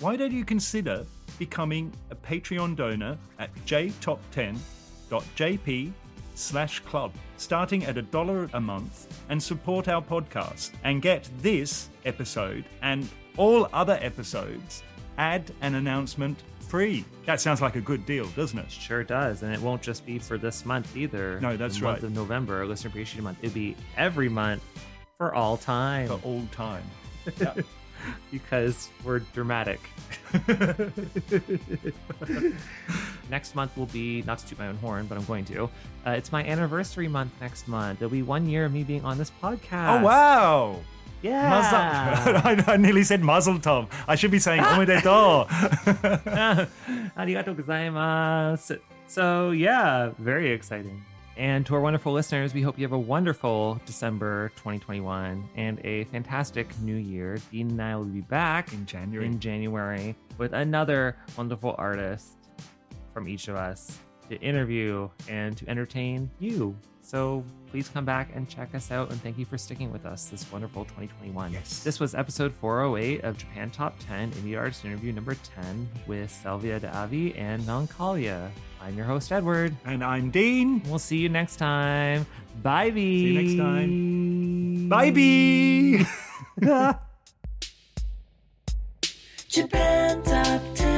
why don't you consider becoming a Patreon donor at jtop10.jp slash club, starting at a dollar a month, and support our podcast and get this episode and all other episodes, add an announcement free. That sounds like a good deal, doesn't it? Sure does, and it won't just be for this month either. No, that's the month of November, Listener Appreciation Month. It'll be every month for all time For all time. Yeah. because we're dramatic. next month will be not to toot my own horn, but I'm going to. Uh, it's my anniversary month next month. It'll be one year of me being on this podcast. Oh, wow. Yeah. Mazel- I, I nearly said muzzle tom. I should be saying omedeto. Arigato gozaimasu. So, yeah, very exciting. And to our wonderful listeners, we hope you have a wonderful December 2021 and a fantastic new year. Dean and I will be back In January. in January with another wonderful artist from each of us to interview and to entertain you. So please come back and check us out. And thank you for sticking with us this wonderful 2021. Yes. This was episode 408 of Japan Top 10 Indie Artist Interview number 10 with Selvia de Avi and Melancholia. I'm your host, Edward. and I'm Dean. We'll see you next time. Bye, B. See you next time. Bye, bee. Japan Top 10,